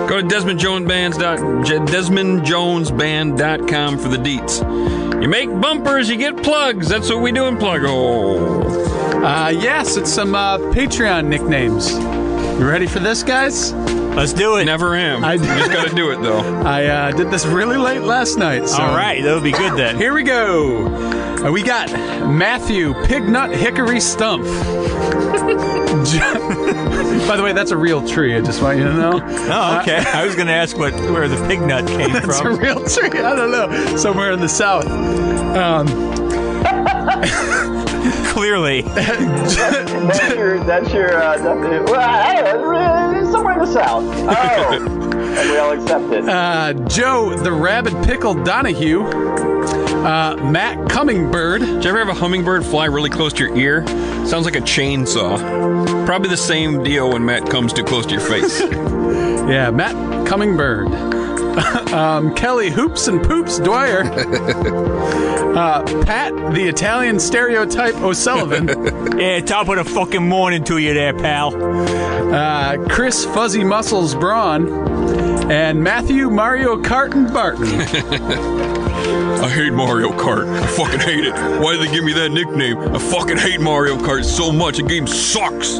Go to DesmondJonesBands dot DesmondJonesBand.com for the deets. You make bumpers, you get plugs. That's what we do in Pluggo. Uh, yes, it's some uh, Patreon nicknames. You ready for this, guys? Let's do it. Never am. I- you just got to do it though. I uh, did this really late last night. So All right, that'll be good then. Here we go. Uh, we got Matthew Pignut Hickory Stump. By the way, that's a real tree. I just want you to know. Oh, okay. I was going to ask what where the pig nut came It's a from. real tree. I don't know. Somewhere in the south. Um, Clearly. That's your, that's your uh, definition. Well, I don't know, it's somewhere in the south. Oh, and we all accept it. uh, Joe the Rabbit Pickle Donahue. Uh, Matt Cummingbird. Did you ever have a hummingbird fly really close to your ear? Sounds like a chainsaw. Probably the same deal when Matt comes too close to your face. Yeah, Matt Cummingbird. Um, Kelly Hoops and Poops Dwyer. uh, Pat the Italian stereotype O'Sullivan. Yeah, top of the fucking morning to you there, pal. uh, Chris Fuzzy Muscles Braun. And Matthew Mario Carton Barton. I hate Mario Kart. I fucking hate it. Why did they give me that nickname? I fucking hate Mario Kart so much. The game sucks.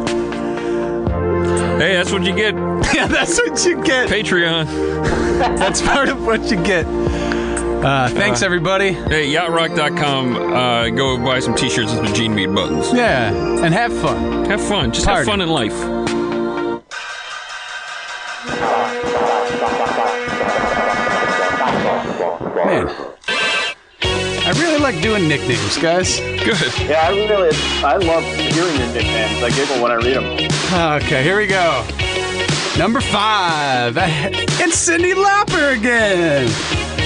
Hey, that's what you get. Yeah, that's what you get. Patreon. That's part of what you get. Uh, thanks, everybody. Hey, yachtrock.com. Uh, go buy some t-shirts with the Gene Meat buttons. Yeah, and have fun. Have fun. Just Party. have fun in life. Man. I really like doing nicknames, guys. Good. Yeah, I really, I love hearing your nicknames. I giggle when I read them. Okay, here we go. Number five. It's Cyndi Lauper again.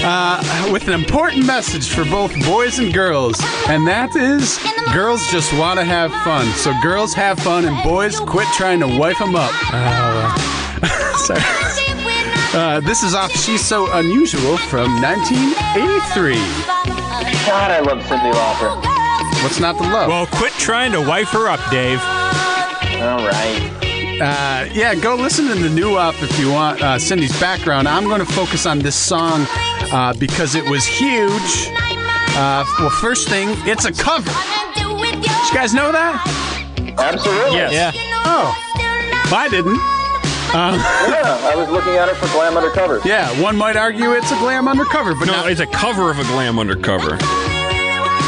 Uh, with an important message for both boys and girls, and that is girls just want to have fun. So girls have fun, and boys quit trying to wife them up. Uh, sorry. Uh, this is off She's So Unusual from 1983. God, I love Cyndi Lauper. What's not to love? Well, quit trying to wife her up, Dave. All right. Uh, yeah, go listen to the new up if you want uh, Cyndi's background. I'm going to focus on this song uh, because it was huge. Uh, well, first thing, it's a cover. Did you guys know that? Absolutely. Yes. Yeah. Oh, well, I didn't. Yeah, I was looking at it for Glam Undercover. Yeah, one might argue it's a glam undercover, but No, not. it's a cover of a Glam Undercover.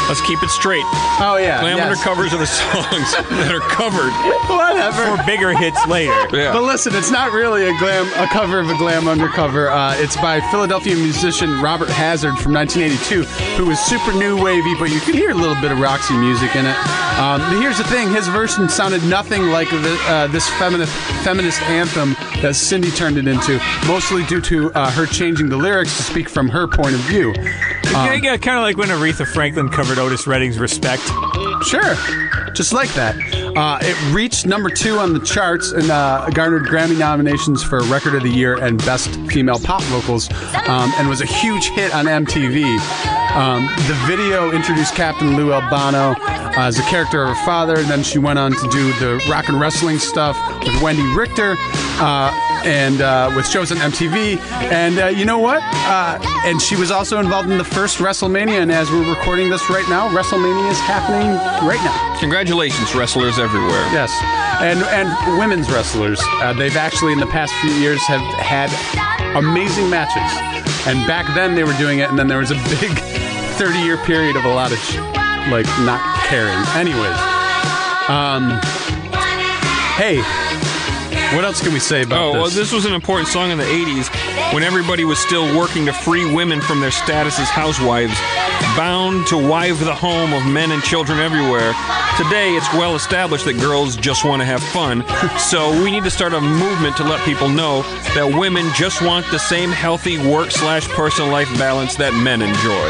Let's keep it straight. Oh yeah, Glam yes. Undercovers are the songs that are covered. Whatever. For bigger hits later. Yeah. But listen, it's not really a glam, a cover of a glam undercover. Uh, it's by Philadelphia musician Robert Hazard from 1982, who was super new wavy, but you could hear a little bit of Roxy music in it. Um, but here's the thing: his version sounded nothing like the, uh, this feminist feminist anthem that Cyndi turned it into, mostly due to uh, her changing the lyrics to speak from her point of view. Um, yeah, kind of like when Aretha Franklin covered Otis Redding's "Respect." Sure, just like that. Uh, it reached number two on the charts and uh, garnered Grammy nominations for Record of the Year and Best Female Pop Vocals, um, and was a huge hit on MTV. Um, the video introduced Captain Lou Albano uh, as a character of her father, and then she went on to do the rock and wrestling stuff with Wendi Richter. Uh, and uh, with shows on MTV, and uh, you know what? Uh, and she was also involved in the first WrestleMania. And as we're recording this right now, WrestleMania is happening right now. Congratulations, wrestlers everywhere. Yes, and and women's wrestlers. Uh, they've actually in the past few years have had amazing matches. And back then they were doing it, and then there was a big 30 year period of a lot of sh- like not caring. Anyways, um, hey, what else can we say about Oh, this? well, this was an important song in the 80s when everybody was still working to free women from their status as housewives. bound to wive the home of men and children everywhere. Today, it's well established that girls just want to have fun. So we need to start a movement to let people know that women just want the same healthy work slash personal life balance that men enjoy.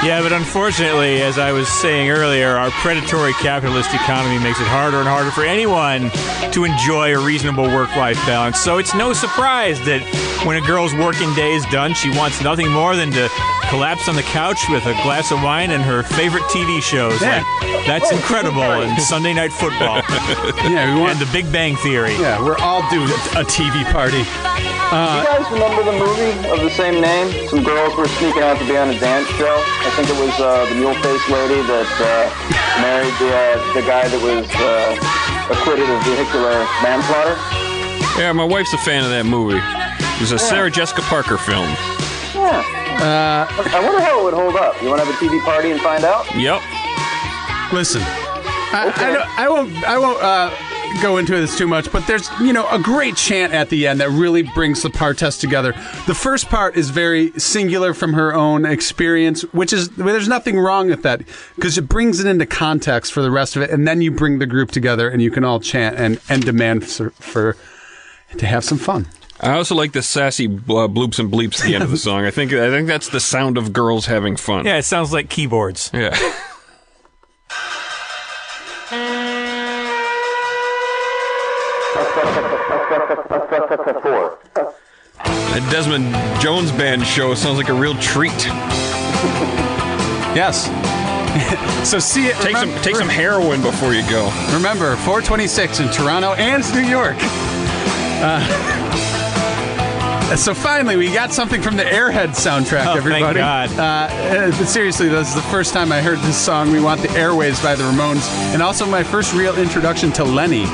Yeah, but unfortunately, as I was saying earlier, our predatory capitalist economy makes it harder and harder for anyone to enjoy a reasonable work life balance. So it's no surprise that when a girl's working day is done, she wants nothing more than to collapse on the couch with a glass of wine and her favorite TV shows. Yeah. Like That's Incredible and Sunday Night Football Yeah, we want. and The Big Bang Theory. yeah, we're all due a TV party. Do you guys remember the movie of the same name? Some girls were sneaking out to be on a dance show. I think it was uh, the mule faced lady that uh, married the, uh, the guy that was uh, acquitted of vehicular manslaughter. Yeah, my wife's a fan of that movie. It was a Sarah Jessica Parker film. Yeah. I wonder how it would hold up. You want to have a TV party and find out? Yep. Listen, I, I, I won't. I won't uh, go into this too much, but there's you know a great chant at the end that really brings the partest together. The first part is very singular from her own experience, which is there's nothing wrong with that because it brings it into context for the rest of it, and then you bring the group together and you can all chant and and demand for, for to have some fun. I also like the sassy uh, bloops and bleeps at the end of the song. I think I think that's the sound of girls having fun. Yeah, it sounds like keyboards. Yeah. That Desmond Jones band show sounds like a real treat. Yes. so see it. Take some take some heroin before you go. Remember, 426 in Toronto and New York. Uh, so finally, we got something from the Airhead soundtrack, everybody. Oh, thank. God. Uh, uh, but seriously, this is the first time I heard this song, We Want the Airways by the Ramones, and also my first real introduction to Lenny.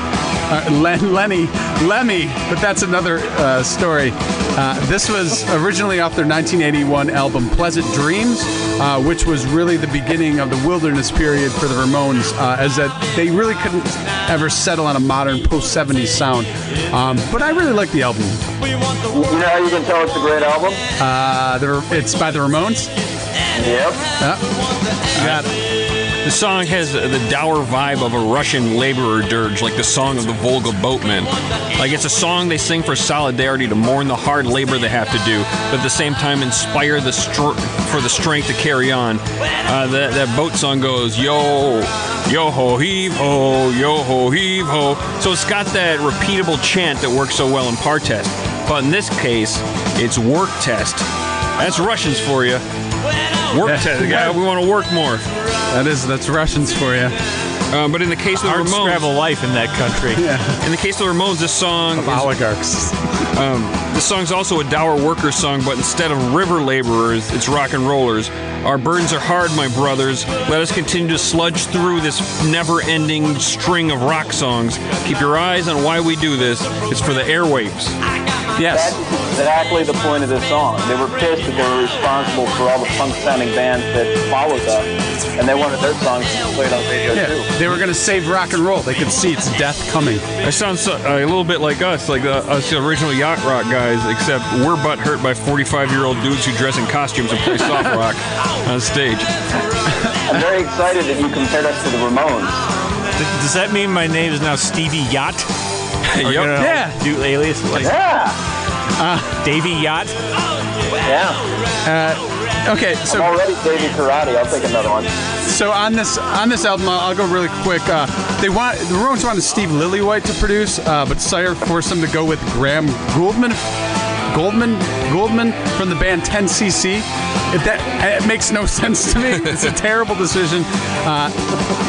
Uh, Len, Lenny, Lemmy, but that's another uh, story. Uh, this was originally off their 1981 album Pleasant Dreams, uh, which was really the beginning of the wilderness period for the Ramones, uh, as that they really couldn't ever settle on a modern post 70s sound. Um, but I really like the album. You how you can tell it's a great album? Uh, the, it's by the Ramones. Yep. Uh, got. The song has the dour vibe of a Russian laborer dirge, like the song of the Volga boatmen. Like it's a song they sing for solidarity to mourn the hard labor they have to do, but at the same time inspire the str- for the strength to carry on. Uh, that, that boat song goes yo, yo ho heave ho, yo ho heave ho. So it's got that repeatable chant that works so well in partest. But in this case, it's work test. That's Russians for you. Work Yeah. test. Yeah, we want to work more. That is that's Russians for you. Um, but in the case of the Ramones, scrabble life in that country. in the case of the Ramones, this song, is, Oligarchs. this song's also a dour worker song, but instead of river laborers, it's rock and rollers. Our burdens are hard, my brothers. Let us continue to sludge through this never-ending string of rock songs. Keep your eyes on why we do this. It's for the airwaves. Yes. That's exactly the point of this song. They were pissed that they were responsible for all the punk-sounding bands that followed them, and they wanted their songs to be played on radio Yeah, too. they were going to save rock and roll. They could see its death coming. It sounds so, uh, a little bit like us, like uh, us original yacht rock guys, except we're butt hurt by 45-year-old dudes who dress in costumes and play soft rock on stage. I'm very excited that you compared us to the Ramones. Th- Does that mean my name is now Stevie Yacht? Or Yep. you know, Yeah. Do alias like Yeah, Davy Yacht? yeah. Okay, so I'm so already Davey Karate. I'll take another one. so on this on this album, I'll, I'll go really quick. Uh, they want the Ramones wanted Steve Lillywhite to produce, uh, but Sire forced them to go with Graham Gouldman. Goldman, Goldman from the band 10cc. It, that it makes no sense to me. It's a terrible decision. Uh,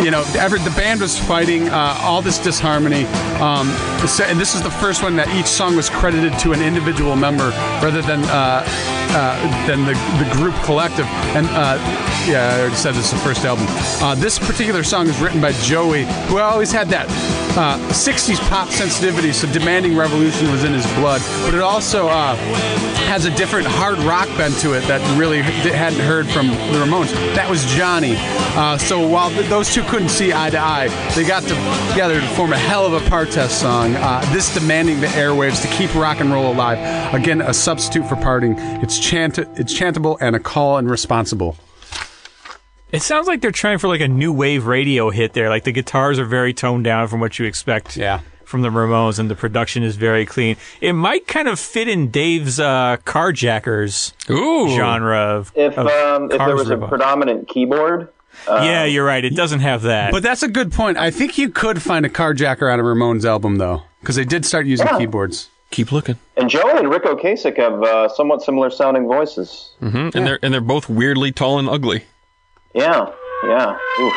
you know, every, the band was fighting uh, all this disharmony, um, and this is the first one that each song was credited to an individual member rather than uh, uh, than the, the group collective. And uh, yeah, I already said this is the first album. Uh, this particular song is written by Joey, who always had that uh, 60s pop sensitivity, so demanding revolution was in his blood. But it also uh, has a different hard rock bent to it that really hadn't heard from the Ramones. That was Johnny. Uh, so while th- those two couldn't see eye to eye, they got to- together to form a hell of a partest song. Uh, this demanding the airwaves to keep rock and roll alive. Again, a substitute for parting. It's chant- it's chantable and a call and responsible. It sounds like they're trying for like a new wave radio hit there. Like the guitars are very toned down from what you expect Yeah. from the Ramones, and the production is very clean. It might kind of fit in Dave's uh, Carjackers Ooh. genre of. If of um, if there Cars was a predominant keyboard, yeah, you're right. It doesn't have that. But that's a good point. I think you could find a carjacker on a Ramones album, though, because they did start using Yeah. keyboards. Keep looking. and Joe and Ric Ocasek have uh, somewhat similar sounding voices. hmm And they're and they're both weirdly tall and ugly. Yeah, yeah. Oof.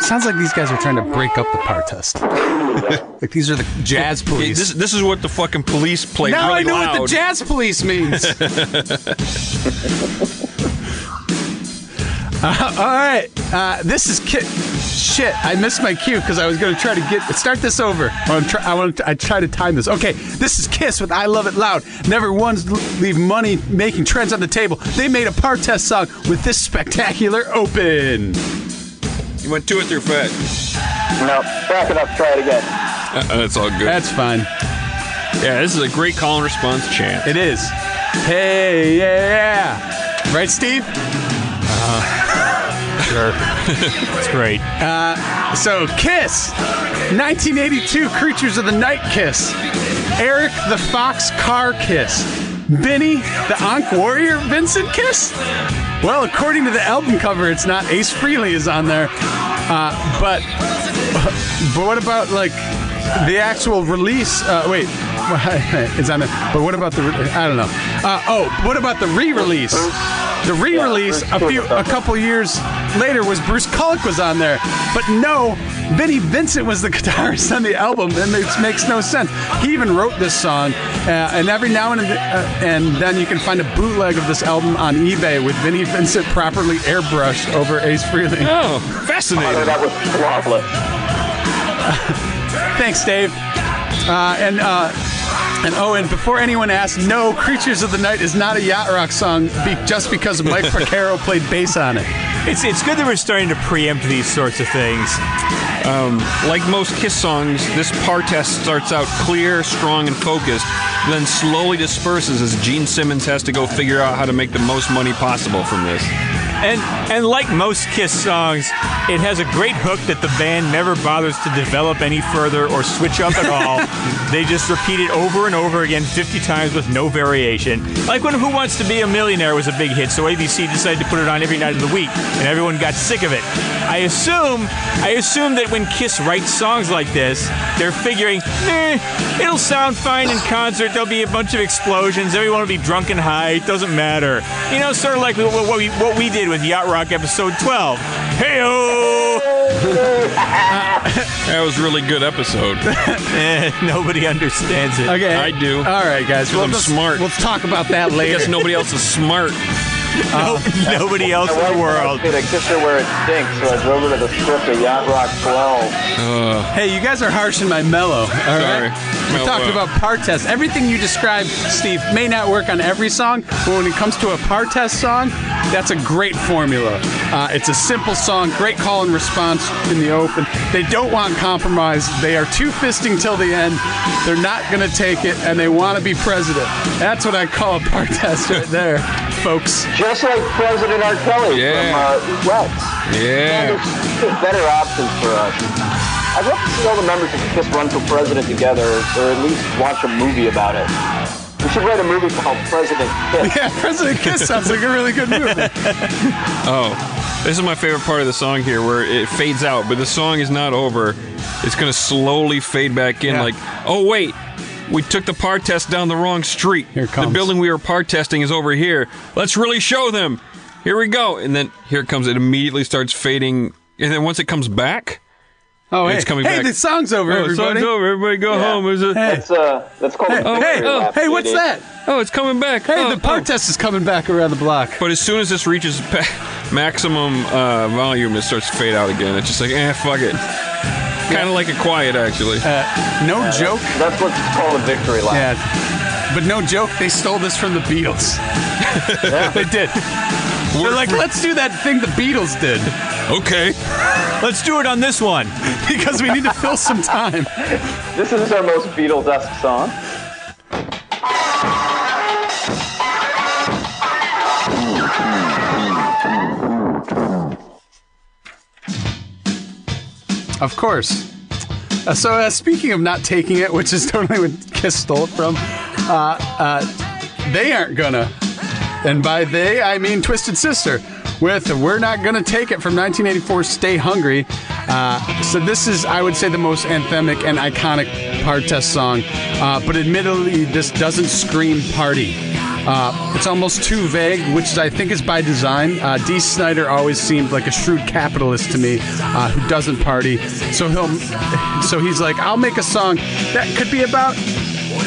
Sounds like these guys are trying to break up the partest. like these are the jazz Hey, police. this this is what the fucking police play now really I know loud. what the jazz police means. Uh, all right, uh, this is Kit. Shit, I missed my cue because I was going to try to get start this over. I want to try, I want to I try to time this. Okay, this is Kiss with "I Love It Loud." Never once leave money making trends on the table. They made a partest song with this spectacular open. You went two or three fat. No, back it up. Try it again. Uh, that's all good. That's fine. yeah, this is a great call and response chant. It is. Hey, yeah, right, Steve? Sure, it's great. So, Kiss, 1982 Creatures of the Night Kiss, Eric the Fox Carr Kiss, Vinnie the Ankh Warrior Vincent Kiss. Well, according to the album cover, it's not Ace Frehley is on there, uh, but but what about like the actual release? Uh, wait, it's on there. But what about the? I don't know. Uh, oh, what about the re-release? The re-release Yeah, a few a couple years later was Bruce Kulick was on there, but no, Vinnie Vincent was the guitarist on the album, and it makes no sense. He even wrote this song, uh, and every now and, uh, and then you can find a bootleg of this album on eBay with Vinnie Vincent properly airbrushed over Ace Frehley. Oh, Oh, fascinating. that was flawless. Thanks, Dave. Uh, and uh, and oh, and before anyone asks, no, "Creatures of the Night" is not a yacht rock song be- just because Mike Porcaro played bass on it. It's it's good that we're starting to preempt these sorts of things. Um, like most Kiss songs, this partest starts out clear, strong, and focused, then slowly disperses as Gene Simmons has to go figure out how to make the most money possible from this. And and like most Kiss songs, it has a great hook that the band never bothers to develop any further or switch up at all. they just repeat it over and over again 50 times with no variation. Like when Who Wants to Be a Millionaire was a big hit, so ABC decided to put it on every night of the week, and everyone got sick of it. I assume I assume that when Kiss writes songs like this, they're figuring, eh, it'll sound fine in concert. There'll be a bunch of explosions. Everyone will be drunk and high. It doesn't matter. You know, sort of like what what we, what we did with Yacht Rock episode 12. Hey-oh! That was a really good episode. Eh, nobody understands it. Okay, I do. All right, guys. I'm let's- smart. Let's talk about that I later. guess nobody else is smart. No- nobody else in the world. asked me to kiss her where it stinks, so I drove her to the strip of Yacht Rock 12. Hey, you guys are harshing my mellow. All right. Sorry. We Mellow talked what? about partest. Everything you described, Steve, may not work on every song, but when it comes to a partest song, that's a great formula. Uh, it's a simple song, great call and response in the open. They don't want compromise. They are two fisting till the end. They're not going to take it, and they want to be president. That's what I call a partest right there, folks. Just like President R. Kelly Yeah. from uh. Yeah. There's better options for us. I'd love to see all the members of Kiss run for president together, or at least watch a movie about it. We should write a movie called President Kiss. Yeah, President Kiss sounds like a really good movie. Oh, this is my favorite part of the song here, where it fades out, but the song is not over. It's gonna slowly fade back in. Yeah. Like, oh wait, we took the partest down the wrong street. Here it comes. The building we were partesting is over here. Let's really show them. Here we go, and then here it comes. It immediately starts fading, and then once it comes back, Oh, It's hey, coming hey, back. the song's over, oh, everybody. song's over. Everybody go home. Is it? That's uh, that's called a Hey, victory hey, lap, hey, what's that? Oh, it's coming back. Hey, oh, the par oh. test is coming back around the block. But as soon as this reaches pa- maximum uh, volume, it starts to fade out again. It's just like, eh, fuck it. Kind of like a quiet, actually. Uh, no joke. That's what's called a victory lap. Yeah. But no joke, they stole this from the Beatles. they did. We're like, let's do that thing the Beatles did. Okay. Let's do it on this one because we need to fill some time. This is our most Beatles-esque song. Of course. Uh, so, uh, speaking of not taking it, which is totally what Kiss stole it from, uh, uh they aren't gonna. And by they, I mean Twisted Sister with We're Not Gonna Take It from 1984 Stay Hungry. Uh, so, this is, I would say, the most anthemic and iconic partest song. Uh, but admittedly, this doesn't scream party. Uh, it's almost too vague, which is, I think is by design. Uh, Dee Snider always seemed like a shrewd capitalist to me, uh, who doesn't party. So he'll, so he's like, I'll make a song that could be about,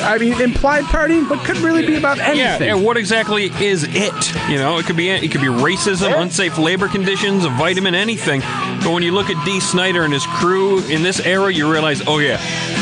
I mean, implied partying, but could really be about anything. Yeah, anything. and what exactly is it? You know, it could be it could be racism, unsafe labor conditions, a vitamin, anything. But when you look at Dee Snider and his crew in this era, you realize, oh yeah,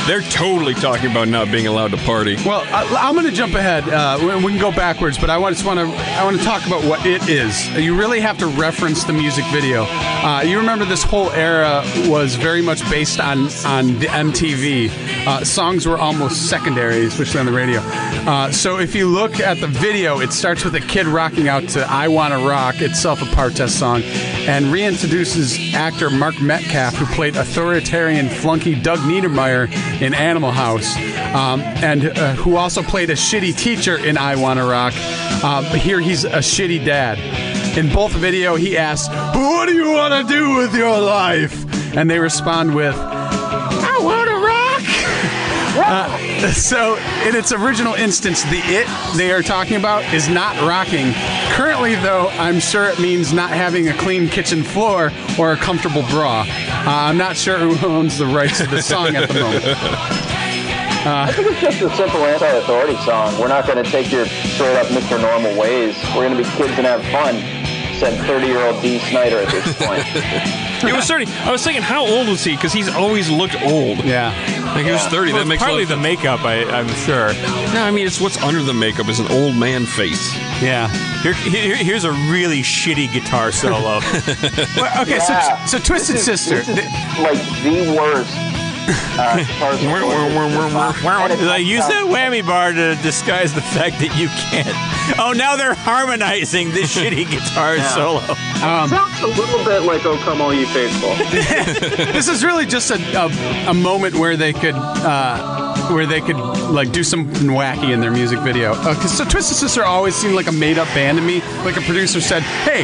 they're totally talking about not being allowed to party. Well, I, I'm going to jump ahead. Uh, we, we can go backwards, but I want- just want to I want to talk about what it is. You really have to reference the music video. Uh, you remember this whole era was very much based on on the MTV. Uh, songs were almost secondary, especially on the radio. Uh, so if you look at the video, it starts with a kid rocking out to "I Wanna Rock," itself a partest song, and reintroduces actor Mark Metcalf, who played authoritarian flunky Doug Niedermeyer in Animal House, um, and uh, who also played a shitty teacher in I Wanna Rock. Uh, but here he's a shitty dad. In both video, he asks, "What do you want to do with your life?" And they respond with, "I want to rock." Uh, so, in its original instance, the it they are talking about is not rocking. Currently, though, I'm sure it means not having a clean kitchen floor or a comfortable bra. Uh, I'm not sure who owns the rights to the song at the moment. It's just a simple anti-authority song. We're not going to take your straight up Mr. Normal ways. We're going to be kids and have fun. Said 30-year-old Dee Snider at this point. It was thirty. I was thinking, how old was he? Because he's always looked old. Yeah. Like he was thirty. Well, that makes partly the makeup, I, I'm sure. No, I mean it's what's under the makeup is an old man face. Yeah. Here, here, here's a really shitty guitar solo. Well, okay, Yeah. so so Twisted This is- Sister. This is like the worst. Uh, guitar solo. It's like, use like- that whammy bar to disguise the fact that you can't. Oh, now they're harmonizing this shitty guitar solo. Sounds a little bit like "Oh Come All You Faithful." this is really just a, a, a moment where they could uh, where they could like do something wacky in their music video. Uh 'cause so Twisted Sister always seemed like a made up band to me. Like a producer said, "Hey,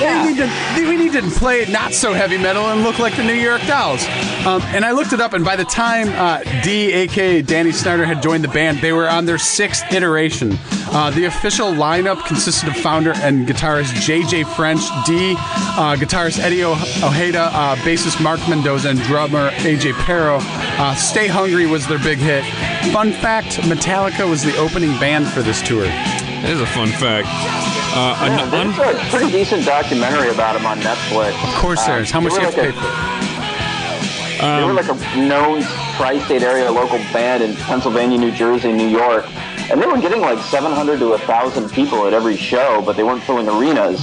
we, need to, we need to play not so heavy metal and look like the New York Dolls." Um, and I looked it up, and by the time uh, Dee, aka Danny Snider, had joined the band, they were on their sixth iteration. Uh, the official lineup consisted of founder and guitarist JJ French, Dee, uh, guitarist Eddie o- Ojeda, uh, bassist Mark Mendoza, and drummer AJ Pero. Uh, Stay Hungry was their big hit. Fun fact Metallica was the opening band for this tour. That is a fun fact. Uh, Yeah, un- there's a pretty decent documentary about him on Netflix. Of course, there is. How much do you have to pay for it? They were like a known tri-state area local band in Pennsylvania, New Jersey, New York, and they were getting like 700 to 1,000 people at every show, but they weren't filling arenas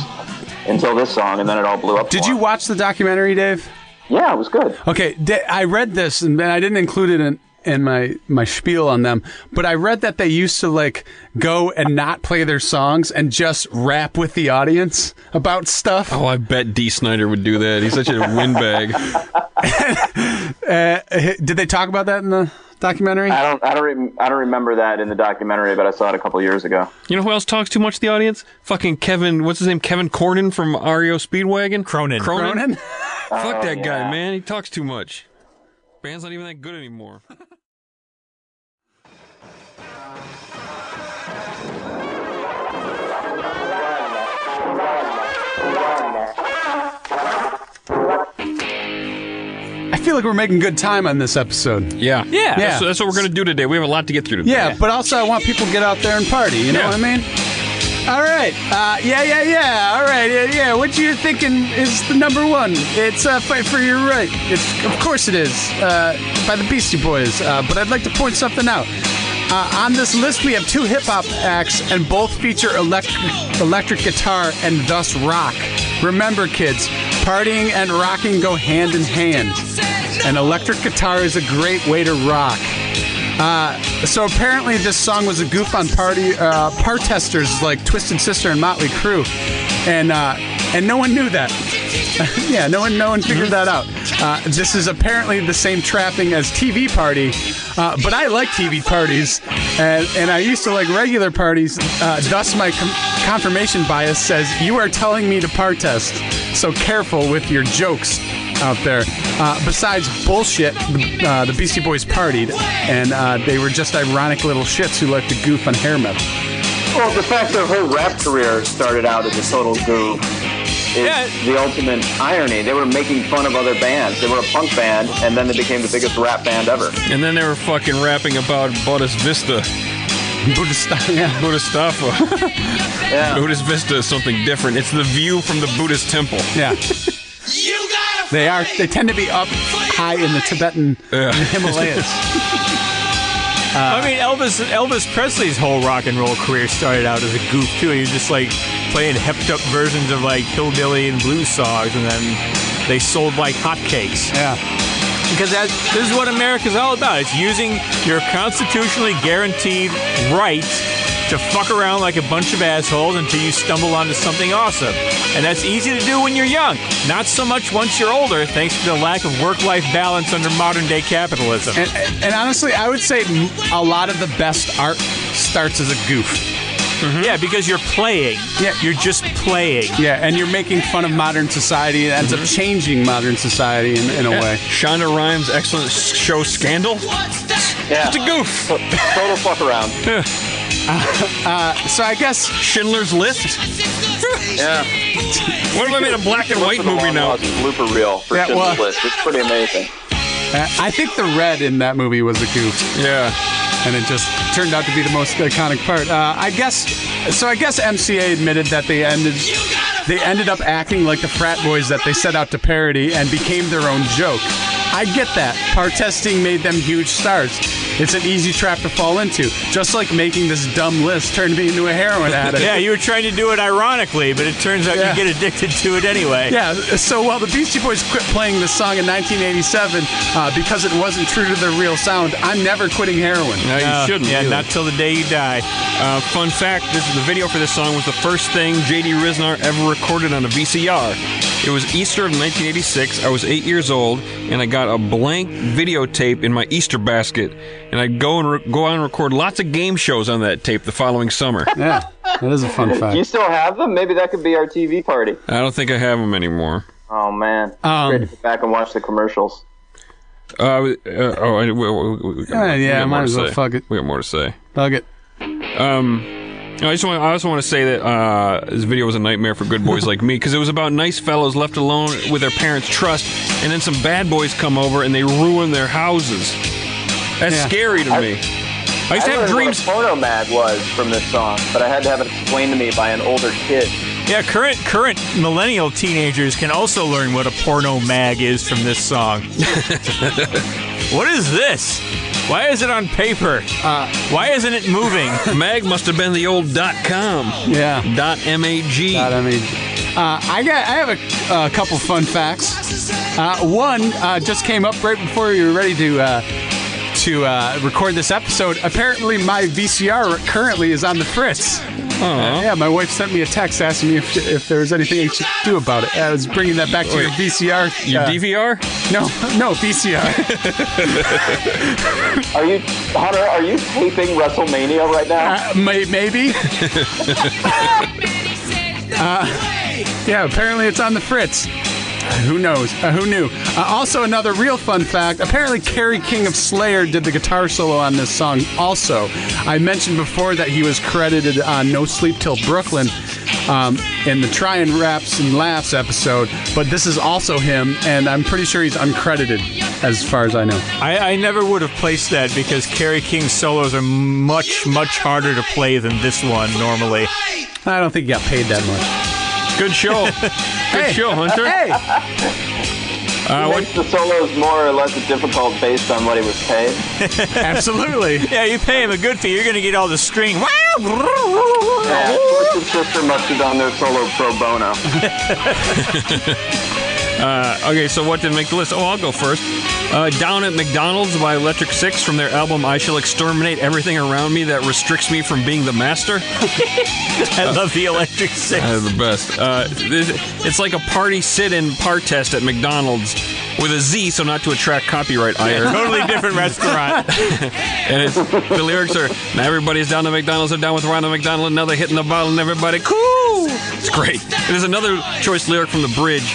until this song, and then it all blew up. Did you watch the documentary, Dave? Yeah, it was good. Okay, I read this, and I didn't include it in, in my my spiel on them. But I read that they used to like go and not play their songs and just rap with the audience about stuff. oh, I bet Dee Snider would do that. He's such a windbag. Uh, did they talk about that in the documentary? I don't, I don't, rem- I don't remember that in the documentary, but I saw it a couple years ago. You know who else talks too much to the audience? Fucking Kevin. What's his name? Kevin Cornyn from REO Speedwagon. Cronin. Cronin. Cronin? Fuck that guy, man. He talks too much. Band's not even that good anymore. feel like we're making good time on this episode. Yeah. Yeah. That's, that's what we're gonna do today. We have a lot to get through today. Yeah, but also I want people to get out there and party. You know Yeah. what I mean? All right. Uh, yeah, yeah, yeah. All right. Yeah, yeah. What you're thinking is the number one. It's uh, "Fight for Your Right." It's of course it is uh, by the Beastie Boys. Uh, but I'd like to point something out. Uh, on this list, we have two hip hop acts, and both feature electric, electric guitar and thus rock. Remember, kids, partying and rocking go hand in hand. And electric guitar is a great way to rock. Uh, so apparently, this song was a goof on party uh, testers like Twisted Sister and Motley Crue, and uh, and no one knew that. yeah, no one, no one figured that out. Uh, this is apparently the same trapping as TV Party, uh, but I like TV parties, and, and I used to like regular parties. Uh, thus, my com- confirmation bias says you are telling me to partest. So careful with your jokes out there. Uh, besides bullshit, the, uh, the Beastie Boys partied, and uh, they were just ironic little shits who liked to goof on hair metal. Well, the fact that her whole rap career started out as a total goof is Yeah. the ultimate irony. They were making fun of other bands. They were a punk band, and then they became the biggest rap band ever. And then they were fucking rapping about Buddhist Vista. Buddhist, yeah. Buddhistafa. Yeah. Buddhist Vista is something different. It's the view from the Buddhist temple. Yeah. They are. They tend to be up high in the Tibetan Yeah. Himalayas. Uh, I mean, Elvis Elvis Presley's whole rock and roll career started out as a goof too. He was just like playing hepped up versions of like hillbilly and blues songs, and then they sold like hotcakes. Yeah. Because that, this is what America's all about. It's using your constitutionally guaranteed right to fuck around like a bunch of assholes until you stumble onto something awesome. And that's easy to do when you're young. Not so much once you're older, thanks to the lack of work-life balance under modern-day capitalism. And, and honestly, I would say a lot of the best art starts as a goof. Mm-hmm. Yeah, because you're playing. Yeah. You're just playing. Yeah, and you're making fun of modern society. It ends up changing modern society in, in a way. Shonda Rhimes' excellent show Scandal. Yeah. It's a goof. Total fuck around. Uh, uh, so I guess Schindler's List. Yeah. What if I made a black and white movie now? Blooper reel for Yeah, Schindler's well- List. It's pretty amazing. uh, I think the red in that movie was a goof. Yeah. And it just turned out to be the most iconic part. Uh, I guess so. I guess MCA admitted that they ended they ended up acting like the frat boys that they set out to parody and became their own joke. I get that. Partesting made them huge stars. It's an easy trap to fall into, just like making this dumb list turned me into a heroin addict. Yeah, you were trying to do it ironically, but it turns out Yeah. you get addicted to it anyway. Yeah, so while the Beastie Boys quit playing this song in 1987 uh, because it wasn't true to their real sound, I'm never quitting heroin. No, you Uh, shouldn't. Yeah, either. not till the day you die. Uh, fun fact: This the video for this song was the first thing J.D. Ryznar ever recorded on a VCR. It was Easter of 1986. I was eight years old, and I got a blank videotape in my Easter basket. And I'd go and re- go on and record lots of game shows on that tape the following summer. Yeah, that is a fun fact. Do you still have them? Maybe that could be our TV party. I don't think I have them anymore. Oh man, Um, great to go back and watch the commercials. Uh, uh, oh, I, we, we, we, we got, Uh, we yeah, got might as well fuck it. We got more to say. Bug it. Um. I just want. I also want to say that uh, this video was a nightmare for good boys like me because it was about nice fellows left alone with their parents' trust, and then some bad boys come over and they ruin their houses. That's Yeah. scary to me. I used to have dreams. what a porno mag was from this song, but I had to have it explained to me by an older kid. Yeah, current current millennial teenagers can also learn what a porno mag is from this song. what is this? Why is it on paper? Uh, Why isn't it moving? Mag must have been the old dot com. Yeah. Dot mag. God, I mean, uh, I got. I have a, a couple fun facts. Uh, one uh, just came up right before you were ready to uh, to uh, record this episode. Apparently, my VCR currently is on the fritz. Uh, yeah, my wife sent me a text asking me if, if there was anything I should do about it. I was bringing that back to your Wait, VCR. Your uh, DVR? No, no VCR. Are you, Hunter? Are you taping WrestleMania right now? Uh, may, maybe. uh, yeah, apparently it's on the fritz. Who knows? Uh, who knew? Uh, also, another real fun fact apparently, Kerry King of Slayer did the guitar solo on this song, also. I mentioned before that he was credited on No Sleep Till Brooklyn um, in the Try and Raps and Laughs episode, but this is also him, and I'm pretty sure he's uncredited as far as I know. I, I never would have placed that because Kerry King's solos are much, much harder to play than this one normally. I don't think he got paid that much. Good show. Good show, Hunter. Hey! Uh, He what, makes the solos more or less difficult based on what he was paid. Absolutely. Yeah, you pay him a good fee, you're going to get all the string. Wow! Yeah, Twisted Sister must have done their solo pro bono. Uh, okay, so what didn't make the list? Oh, I'll go first. Uh, Down at McDonald's by Electric Six from their album I Shall Exterminate Everything Around Me That Restricts Me from Being the Master. I love the Electric Six. They're the best. Uh, it's like a party sit-in partest at McDonald's with a Z, so not to attract copyright ire. totally different restaurant. And it's, the lyrics are, now everybody's down to McDonald's, they're down with Ronald McDonald, and now they're hitting the bottle, and everybody, cool! It's great. And there's another choice lyric from the bridge.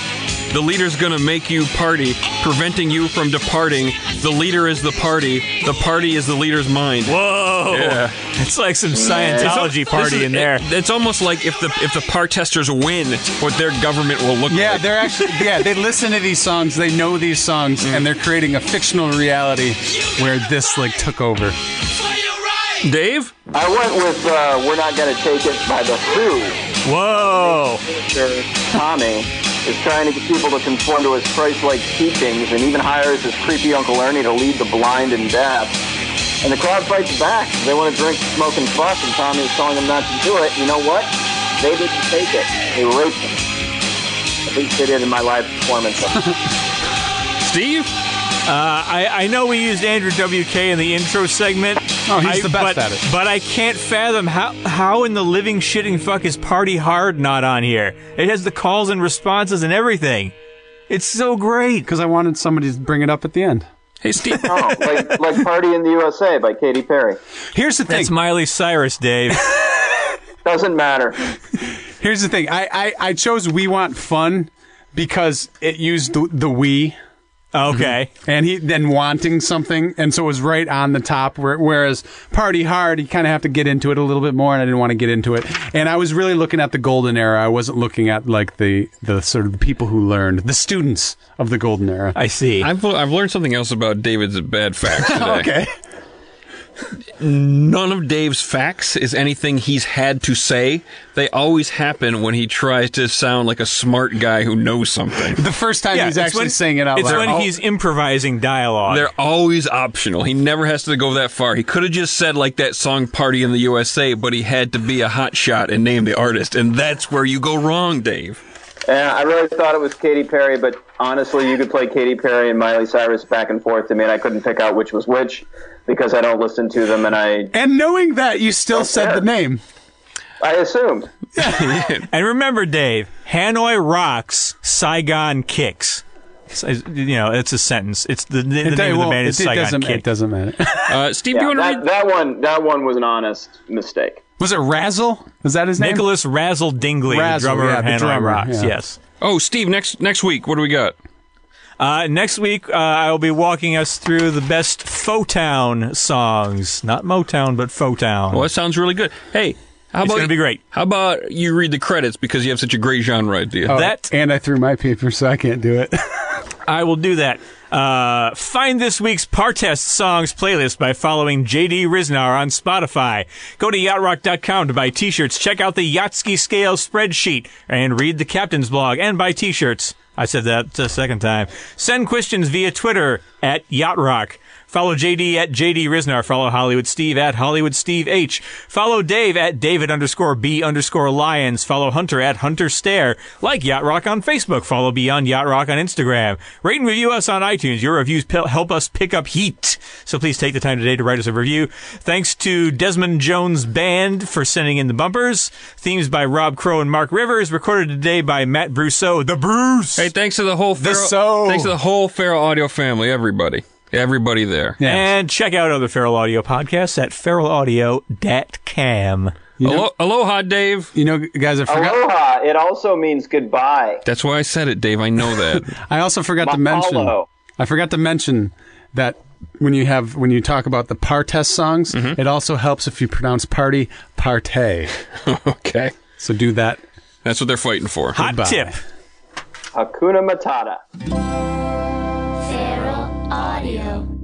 The leader's gonna make you party, preventing you from departing. The leader is the party. The party is the leader's mind. Whoa! Yeah. It's like some Scientology This party is- in there. it- it's almost like if the if the partesters win, what their government will look Yeah, like. Yeah, they're actually yeah, they listen to these songs, they know these songs, and they're creating a fictional reality where this like took over. Dave? I went with uh, "We're Not Gonna Take It" by the Who. Whoa! Mr. Tommy is trying to get people to conform to his Christ-like teachings, and even hires his creepy Uncle Ernie to lead the blind and deaf. And the crowd fights back. They want to drink, smoke, and fuck, and Tommy is telling them not to do it. You know what? They didn't take it. They raped him. At least they did in my live performance. Steve? Uh, I, I know we used Andrew WK in the intro segment. Oh, he's I- the best but, at it. But I can't fathom how how in the living shitting fuck is Party Hard not on here. It has the calls and responses and everything. It's so great. Because I wanted somebody to bring it up at the end. Hey, Steve. oh, like, like "Party in the USA" by Katy Perry. Here's the thing. That's Miley Cyrus, Dave. Doesn't matter. Here's the thing. I, I, I chose We Want Fun because it used the, the we Mm-hmm. Okay. and he then wanting something, and so it was right on the top. Where, whereas Party Hard, you kind of have to get into it a little bit more, and I didn't want to get into it. And I was really looking at the golden era. I wasn't looking at like the the sort of people who learned, the students of the golden era. I see. I've, I've learned something else about David's bad facts today. okay. None of Dave's facts is anything he's had to say. They always happen when he tries to sound like a smart guy who knows something. The first time he's actually when- saying it out It's loud. when Oh, he's improvising dialogue. They're always optional. He never has to go that far. He could have just said like that song "Party in the USA," but he had to be a hot shot and name the artist, and that's where you go wrong, Dave. Yeah, I really thought it was Katy Perry, but honestly, you could play Katy Perry and Miley Cyrus back and forth to me, and I couldn't pick out which was which because I don't listen to them, and I and knowing that, you still said fair. the name. I assumed. And remember, Dave, Hanoi rocks, Saigon kicks. So, You know, it's a sentence. It's the, the name of the band is it, it Saigon doesn't, Kick. it doesn't matter. Uh, Steve, do you want to read? that one, that one was an honest mistake. Was it Razzle? Was that his name? Nicholas Razzle Dingley, Razzle, the drummer yeah, of Hanoi drummer, Rocks. yeah. Yes. Oh, Steve, next next week, what do we got? Uh, next week, uh, I will be walking us through the best Fotown songs. Not Motown, but Fotown. Well, that sounds really good. Hey, how It's about gonna be great. How about you read the credits because you have such a great genre idea? Oh, that- and I threw my paper, so I can't do it. I will do that. Uh, find this week's Partest Songs playlist by following JD Ryznar on Spotify. Go to yachtrock.com to buy t-shirts. Check out the Yachtski Scale spreadsheet and read the captain's blog and buy t-shirts. I said that the second time. Send questions via Twitter at Yachtrock. Follow JD at JD Ryznar. Follow Hollywood Steve at Hollywood Steve H. Follow Dave at David underscore B underscore Lyons. Follow Hunter at Hunter Stair. Like Yacht Rock on Facebook. Follow Beyond Yacht Rock on Instagram. Rate and review us on iTunes. Your reviews help us pick up heat. So please take the time today to write us a review. Thanks to Desmond Jones Band for sending in the bumpers. Themes by Rob Crow and Mark Rivers. Recorded today by Matt Brousseau. The Bruce! Hey, thanks to the whole Feral, so- thanks to the whole Feral Audio family, everybody, everybody there. Yeah. And check out other Feral Audio podcasts at feralaudio.cam. You know, Alo- aloha, Dave. you know, guys, I forgot. Aloha. It also means goodbye. That's why I said it, Dave. I know that. I also forgot to mention. I forgot to mention that when you have when you talk about the Partest songs, Mm-hmm. it also helps if you pronounce party partay. okay, So do that. that's what they're fighting for. Hot Goodbye. tip. Hakuna Matata. Audio.